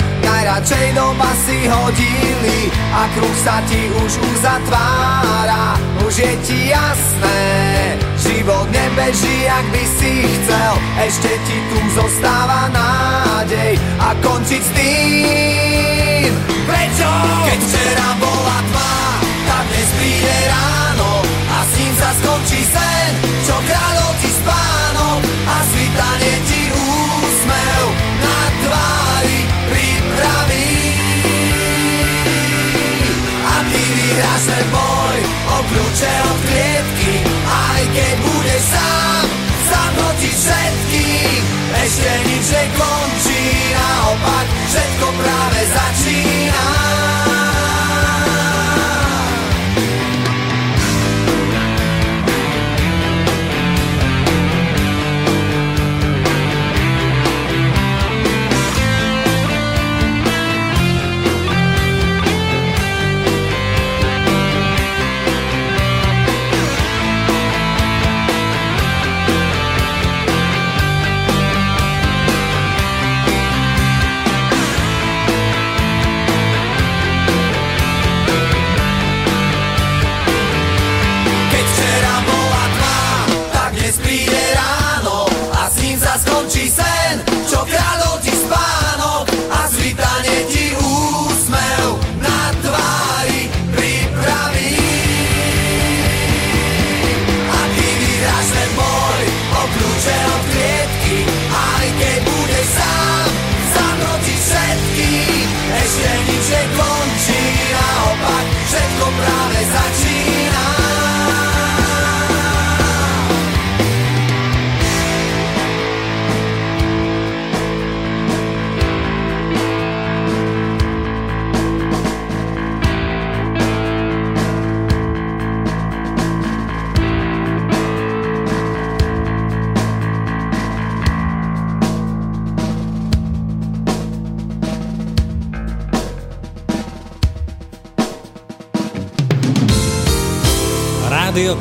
Najradšej do basy hodili A kruh sa ti už uzatvára. Už je ti jasné Život nebeží, jak by si chcel. Ešte ti tu zostáva nádej A končiť s tým. Prečo? Keď včera bola tma Tak dnes príde ráno A s ním sa skončí sen Čo kradol ti spánok A svitanie ti vyhráš ten boj O kľúče od klietky Aj keď budeš sám proti všetkým Ešte nič nekončí Naopak všetko práve začína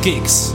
Kicks.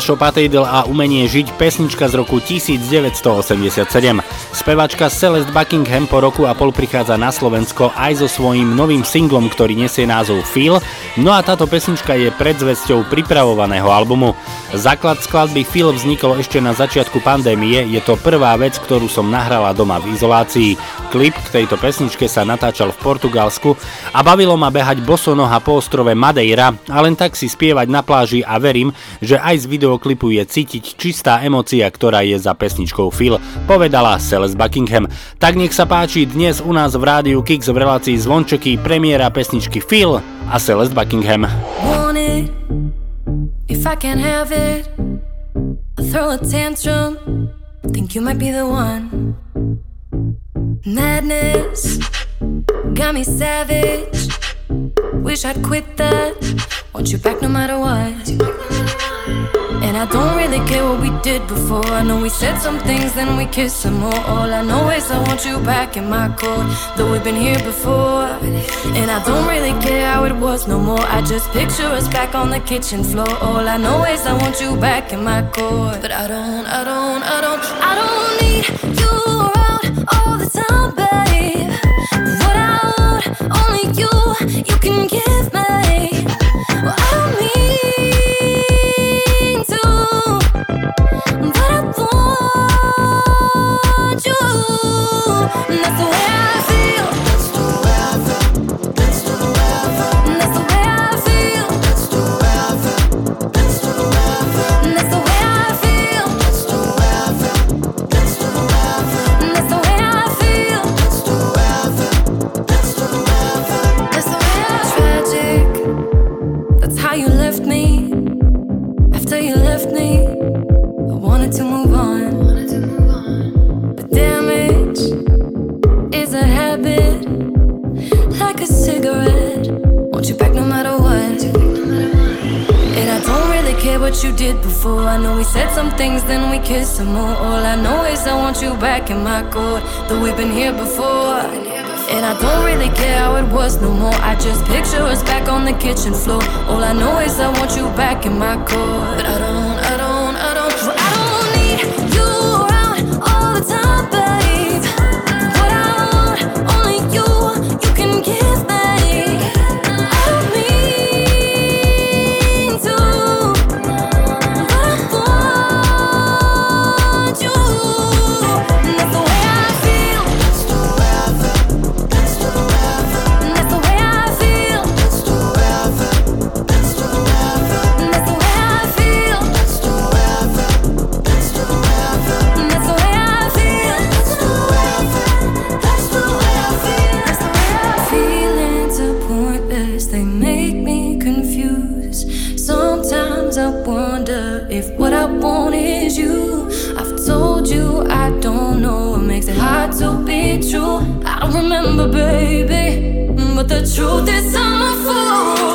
Vašo Patejdl a umenie žiť pesnička z roku 1987. Spevačka Celeste Buckingham po roku a pol prichádza na Slovensko aj so svojím novým singlom, ktorý nesie názov Feel, no a táto pesnička je predzvesťou pripravovaného albumu. Základ skladby Feel vznikol ešte na začiatku pandémie, je to prvá vec, ktorú som nahrala doma v izolácii. Klip k tejto pesničke sa natáčal v Portugalsku a bavilo ma behať bosonoha po ostrove Madeira a len tak si spievať na pláži a verím, že aj z videoklipu je cítiť čistá emocia, ktorá je za pesničkou Phil, povedala Celeste Buckingham. Tak nech sa páči dnes u nás v rádiu Kix v relácii Zvončeky premiéra pesničky Phil a Celeste Buckingham. if I can't have it. I throw a tantrum, think you might be the one. Madness got me savage. Wish I'd quit that. Want you back no matter what. And I don't really care what we did before. I know we said some things, then we kissed some more. All I know is I want you back in my court. Though we've been here before. And I don't really care how it was no more. I just picture us back on the kitchen floor. All I know is I want you back in my court. But I don't, I don't, I don't, I don't need you don't believe what I want. Only you, you can give. you did before. I know we said some things, then we kissed some more. All I know is I want you back in my court, though we've been here before. And I don't really care how it was no more. I just picture us back on the kitchen floor. All I know is I want you back in my court. But I don't, I don't. want is you. I've told you I don't know what makes it hard to be true. I don't remember, baby, but the truth is I'm a fool.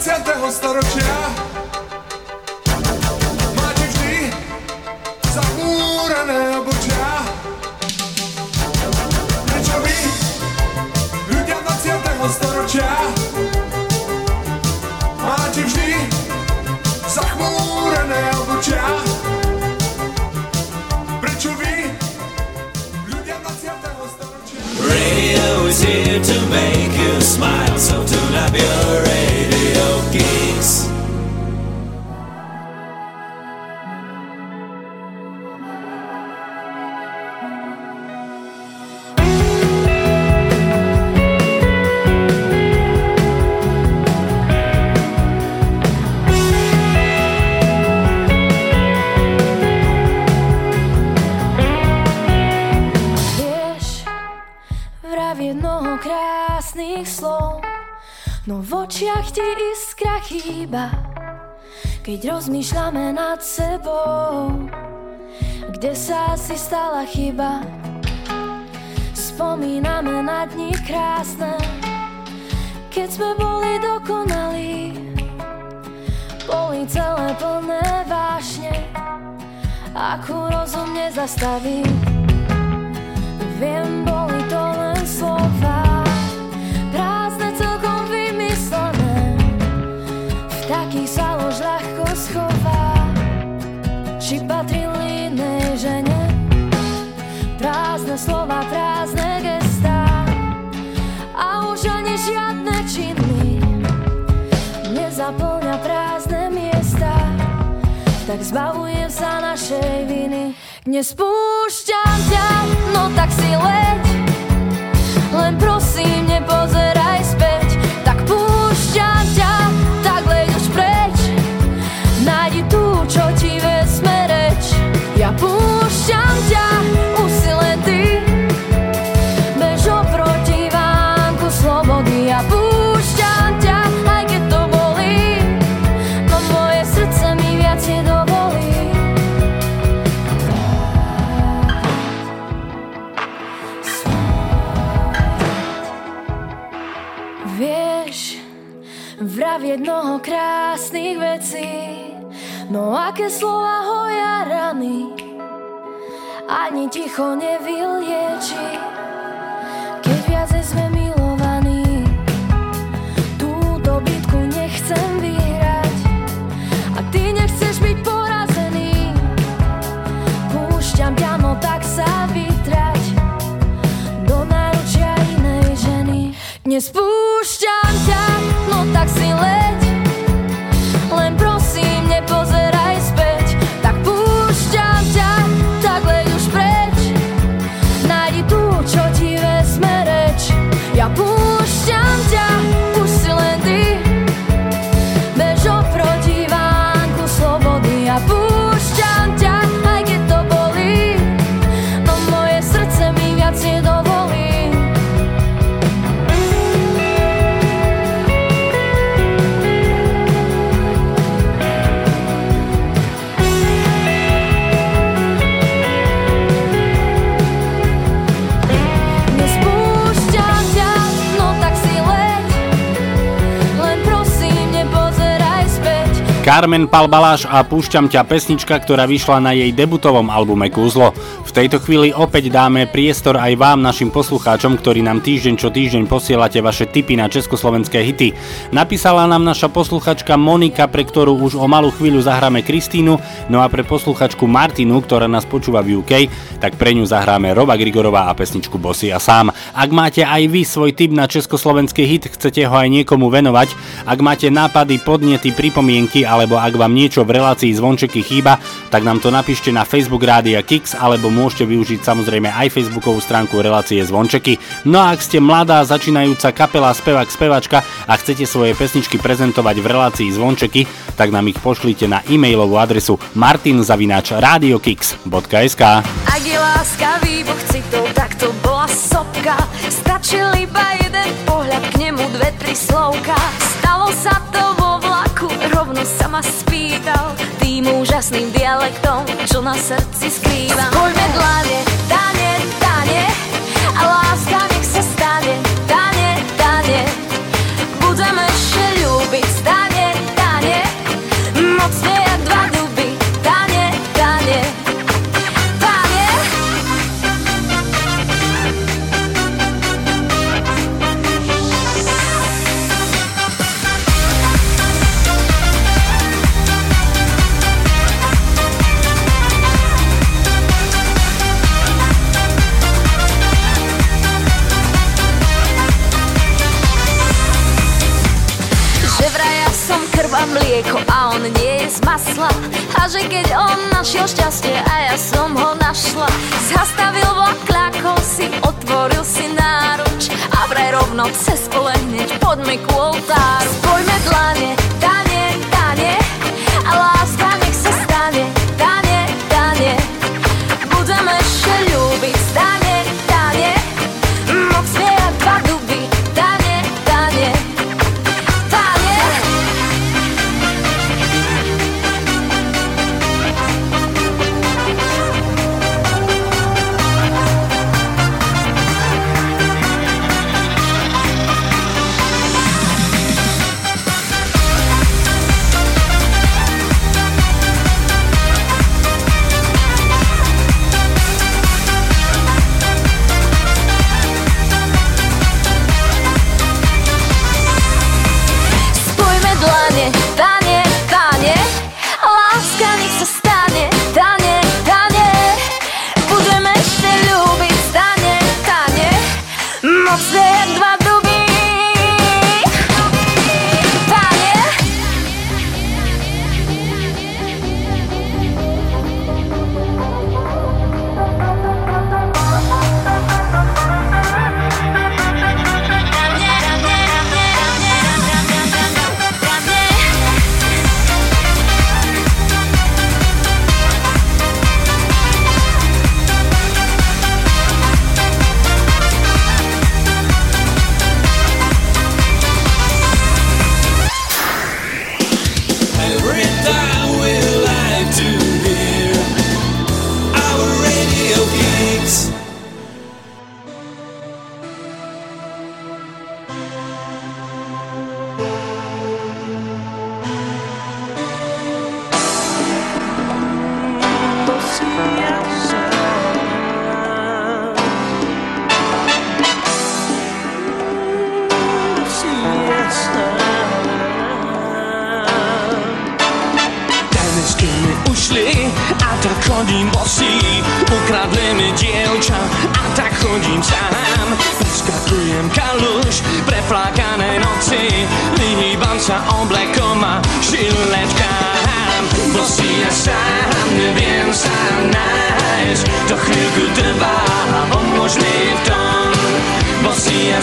20. storočia Máte vždy zachmúrené obočia Prečo vy, ľudia 20. storočia Máte vždy zachmúrené obočia Prečo vy, ľudia 20. storočia Radio is here to make you smile, so tune up your radio chýba Keď rozmýšľame nad sebou Kde sa asi stala chyba. Spomíname na dni krásne Keď sme boli dokonalí. Boli celé plné vášne Akú rozum nezastaví Viem, boli to len slova Tak zbavujem sa našej viny. Nespúšťam ťa, no tak si leď. Len prosím, nepozeraj späť. Tak púšťam vravieť mnoho krásnych vecí. No aké slova hoja rany Ani ticho nevylieči Keď viacej sme milovaní Túto bitku nechcem vyhrať. A ty nechceš byť porazený Púšťam ťa, no tak sa vytrať. Do náručia inej ženy. Nespúšťam ťa, tak si leď Carmen Palbaláš a Púšťam ťa pesnička, ktorá vyšla na jej debutovom albume Kúzlo. V tejto chvíli opäť dáme priestor aj vám, našim poslucháčom, ktorí nám týždeň čo týždeň posielate vaše tipy na československé hity. Napísala nám naša posluchačka Monika, pre ktorú už o malú chvíľu zahráme Kristínu, no a pre posluchačku Martinu, ktorá nás počúva v UK, tak pre ňu zahráme Roba Grigorová a pesničku Bossy a sám. Ak máte aj vy svoj tip na československý hit, chcete ho aj niekomu venovať, ak máte nápady, podnety, pripomienky alebo ak vám niečo v relácii zvončeky chýba, tak nám to napíšte na Facebook Rádia Kix alebo môžete využiť samozrejme aj Facebookovú stránku relácie zvončeky. No a ak ste mladá začínajúca kapela, spevák, spevačka a chcete svoje pesničky prezentovať v relácii zvončeky, tak nám ich pošlite na e-mailovú adresu martinzavinač.radiokix.sk Ak je láskavý boh citov, tak to bola sopka. Stačil iba jeden pohľad, k nemu dve, tri slovka. Stalo sa to vo vlaku, rovno sa ma spýtal Tým úžasným dialektom, čo na srdci skrývam Spojme dlane, dane, dane A láska A že keď on našiel šťastie a ja som ho našla Zastavil vlak, kľakol si, otvoril si náruč A vraj rovno cez pole hneď poďme ku oltáru. Spojme dlane,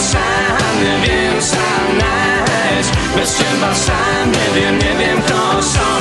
Bosý ja sám neviem sa nájsť Bez teba sám neviem, neviem kto som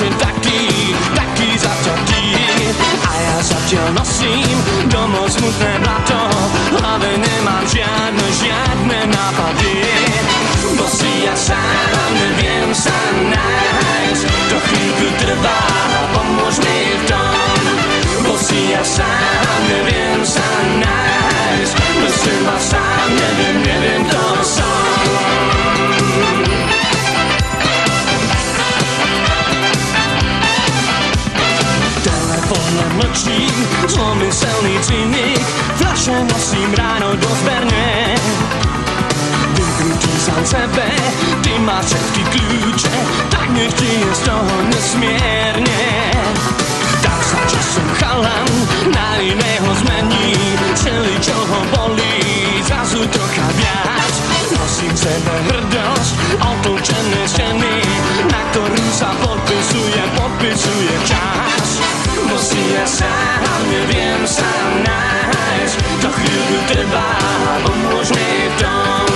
to chlapče taký, taký zaťatý. A ja moc smutné blato. Hlave nemám žiadne, žiadne nápady. Bosý ja sám neviem sa nájsť. To chvíľku trvá, pomôž mi v tom. Bosý ja sám neviem sa nájsť. Bez teba sám neviem, neviem kto som Mlčí, zlomyselný cynik Fľaše nosím ráno do zberne. Vykručí sám sebe, ty máš všetky kľúče Tak nech ti je z toho nesmierne. Tak sa časom chalan na iného zmení Celý čo ho bolí, zrazu trocha viac Nosím sebe hrdosť, otlčené steny Na ktorú sa podpisuje, podpisuje čas Musí ja sám, neviem sa nájsť. To chvíľku trvá, pomôž mi v tom.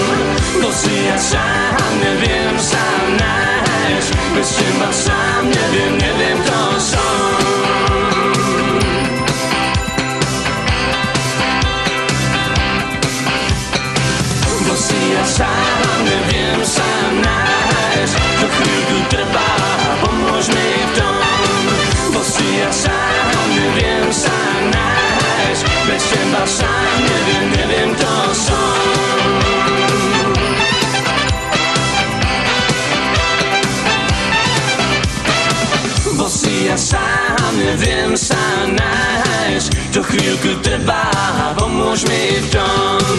Musí ja sám, neviem sa nájsť. Bez teba sám, neviem, neviem kto som. Musí ja sám, neviem sa nájsť. To chvíľku trvá, pomôž mi v tom. Musí ja sám, neviem sa nájsť Bez teba sám, neviem, neviem kto som. Bosý ja sám, neviem sa nájsť To chvíľku trvá, pomôž mi v tom.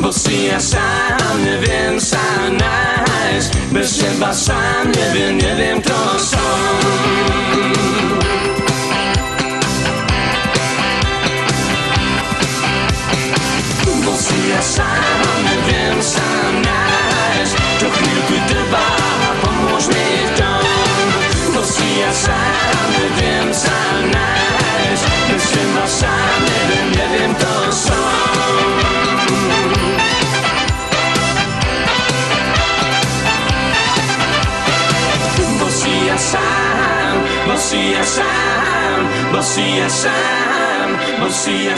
Bosý ja sám, neviem sa nájsť Bez teba sám, neviem, neviem kto som Bosý ja sám, neviem sa nájsť To chvíľku trvá, pomôž mi v tom Bosý ja sám, neviem sa nájsť Bez teba sám, neviem, neviem kto som Bosý ja sám, bosý ja sám, bosý ja sám, bosý ja sám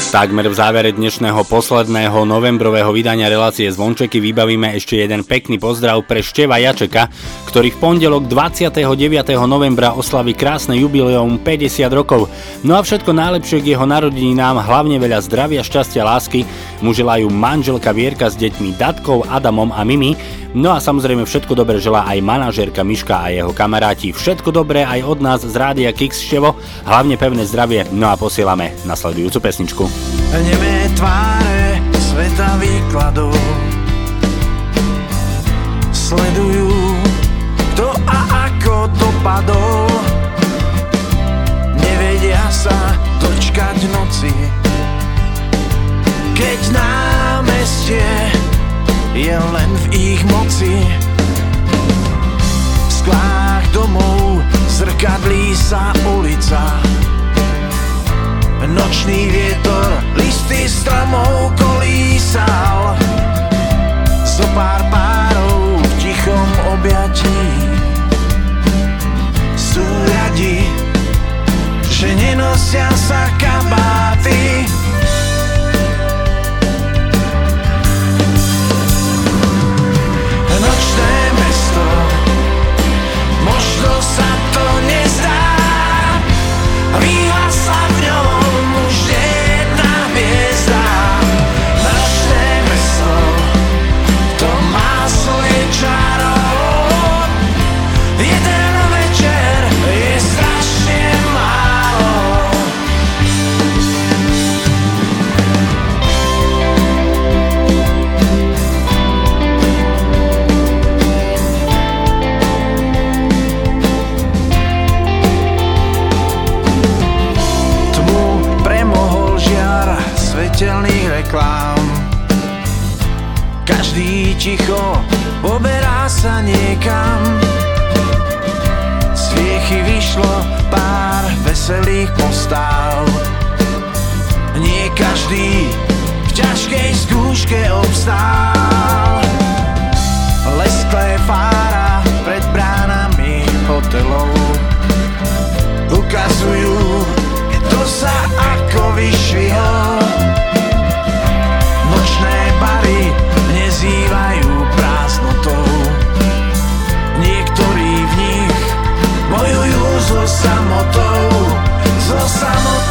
Takmer v závere dnešného posledného novembrového vydania relácie Zvončeky vybavíme ešte jeden pekný pozdrav pre Števa Jačeka, ktorý v pondelok 29. novembra oslaví krásne jubileum 50 rokov. No a všetko najlepšie k jeho narodeninám, hlavne veľa zdravia, šťastia, lásky mu želajú manželka Vierka s deťmi Datkou, Adamom a Mimi. No a samozrejme všetko dobré želá aj manažérka Miška a jeho kamaráti. Všetko dobré aj od nás z Rádia Kix Števo, hlavne pevné zdravie, no a posielame nasledujúcu pesničku. Nemé tváre sveta výkladov Sledujú, kto a ako dopadol Nevedia sa dočkať noci Keď námestie je len v ich moci V sklách domov zrkadlí sa ulica Nočný vietor listy stromov kolísal. Zo pár párov v tichom objatí Sú radi, že nenosia sa kabáty. Nočné ticho poberá sa niekam. Z vyšlo pár veselých postáv. Nie každý v ťažkej skúške obstál. Lesklé fára pred bránami hotelov Ukazujú, kto sa ako vyšvihol Nos lançamos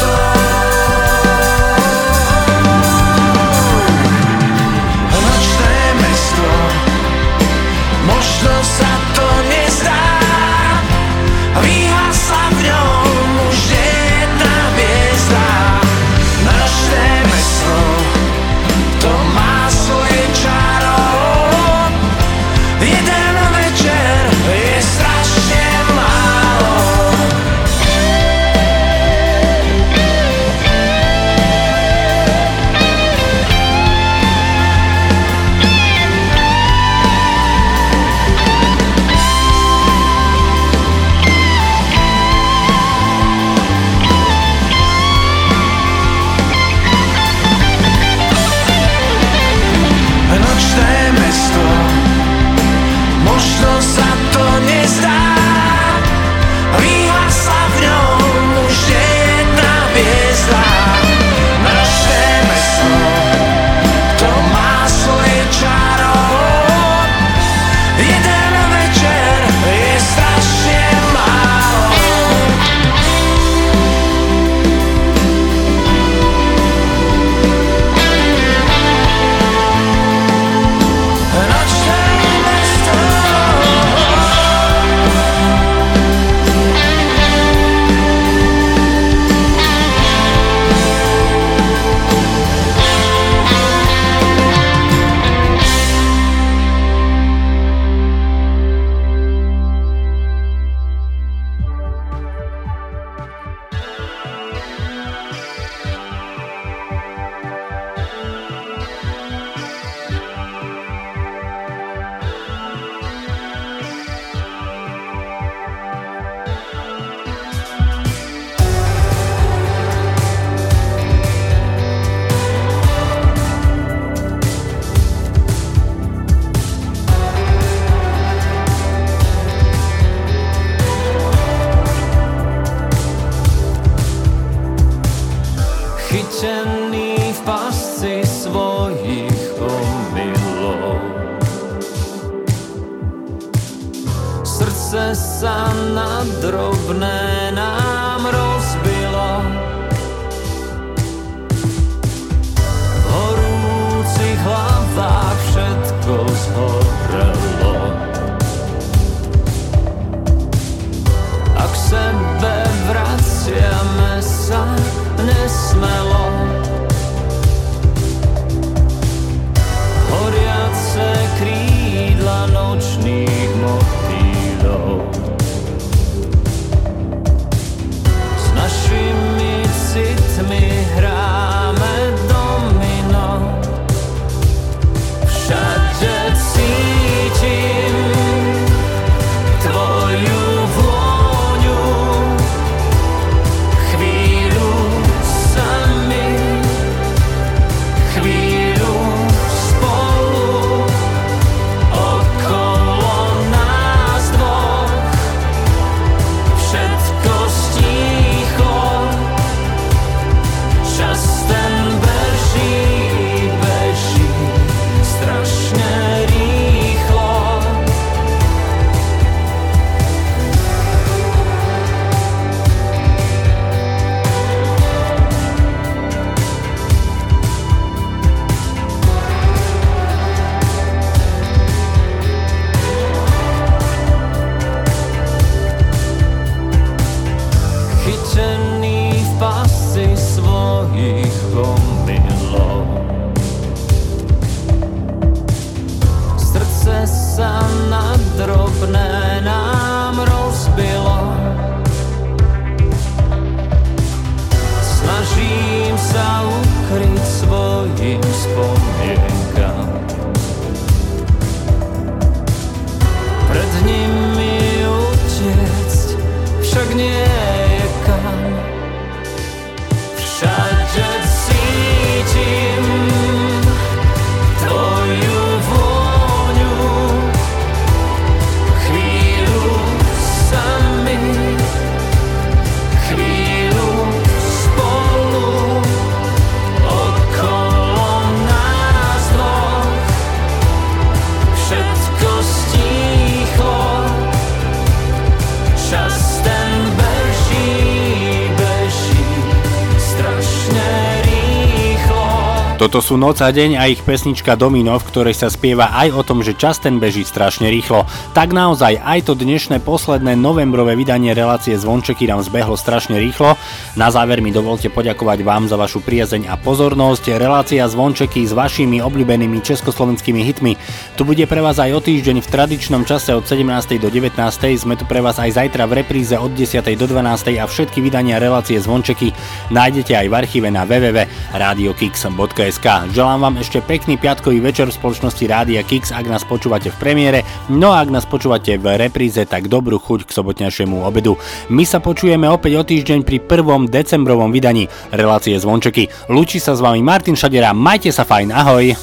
Toto sú Noc a deň a ich pesnička Domino, v ktorej sa spieva aj o tom, že čas ten beží strašne rýchlo. Tak naozaj aj to dnešné posledné novembrové vydanie relácie Zvončeky nám zbehlo strašne rýchlo. Na záver mi dovolte poďakovať vám za vašu priazeň a pozornosť. Relácia Zvončeky s vašimi obľúbenými československými hitmi. Tu bude pre vás aj o týždeň v tradičnom čase od 17. do 19. Sme tu pre vás aj zajtra v repríze od 10. do 12. a všetky vydania relácie Zvončeky nájdete aj v archíve na www.radiokix.sk. Želám vám ešte pekný piatkový večer v spoločnosti Rádia Kix, ak nás počúvate v premiére, no a ak nás počúvate v repríze, tak dobrú chuť k sobotňašiemu obedu. My sa počujeme opäť o týždeň pri 1. decembrovom vydaní relácie Zvončeky. Lúči sa s vami Martin Šadera, majte sa fajn, ahoj!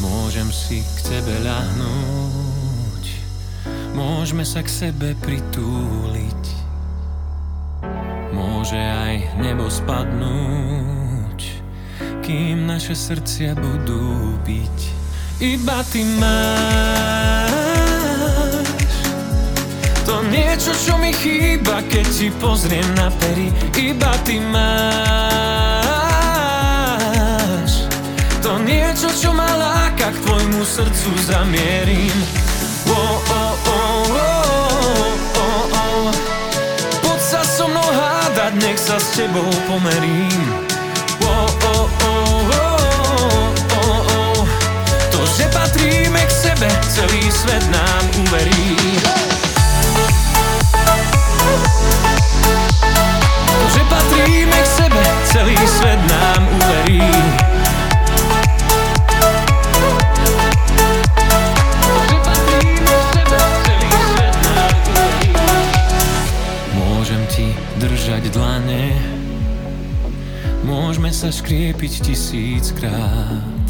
Môžem si k tebe ľahnúť, môžeme sa k sebe pritúliť. Môže aj nebo spadnúť, kým naše srdcia budú byť. Iba ty máš to niečo, čo mi chýba, keď ti pozriem na pery. Iba ty máš to niečo, čo ma láka, k tvojmu srdcu zamierim. Oh, oh, oh, oh, oh, oh. Poď sa so mnou hádať, nech sa s tebou pomerím. Že patríme k sebe, celý svet nám uverí. Že patríme k sebe, celý svet nám uverí. Môžem ti držať dlane Môžeme sa škriepiť tisíckrát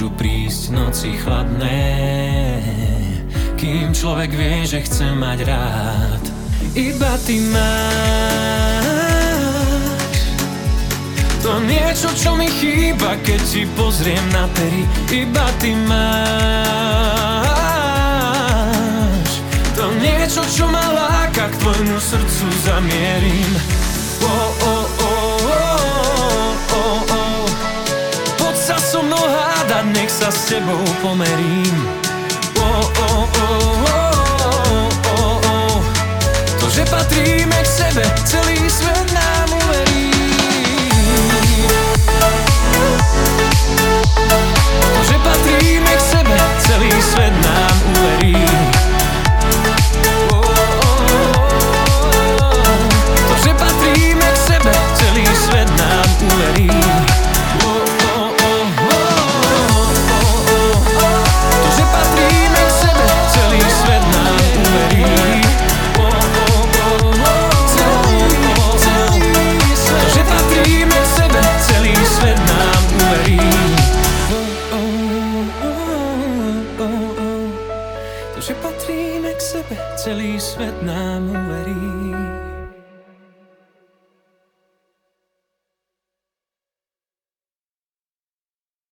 Môžu prísť noci chladné. Kým človek vie, že chce mať rád Iba ty máš. To niečo, čo mi chýba, keď ti pozriem na pery Iba ty máš. To niečo, čo ma láka, k tvojmu srdcu zamierim. Oh, oh, hádať, nech sa s tebou pomerím. Oh, oh, oh, oh, oh, oh. To, že patríme k sebe, celý svet nám uverí. To, že patríme k sebe, celý svet nám uverí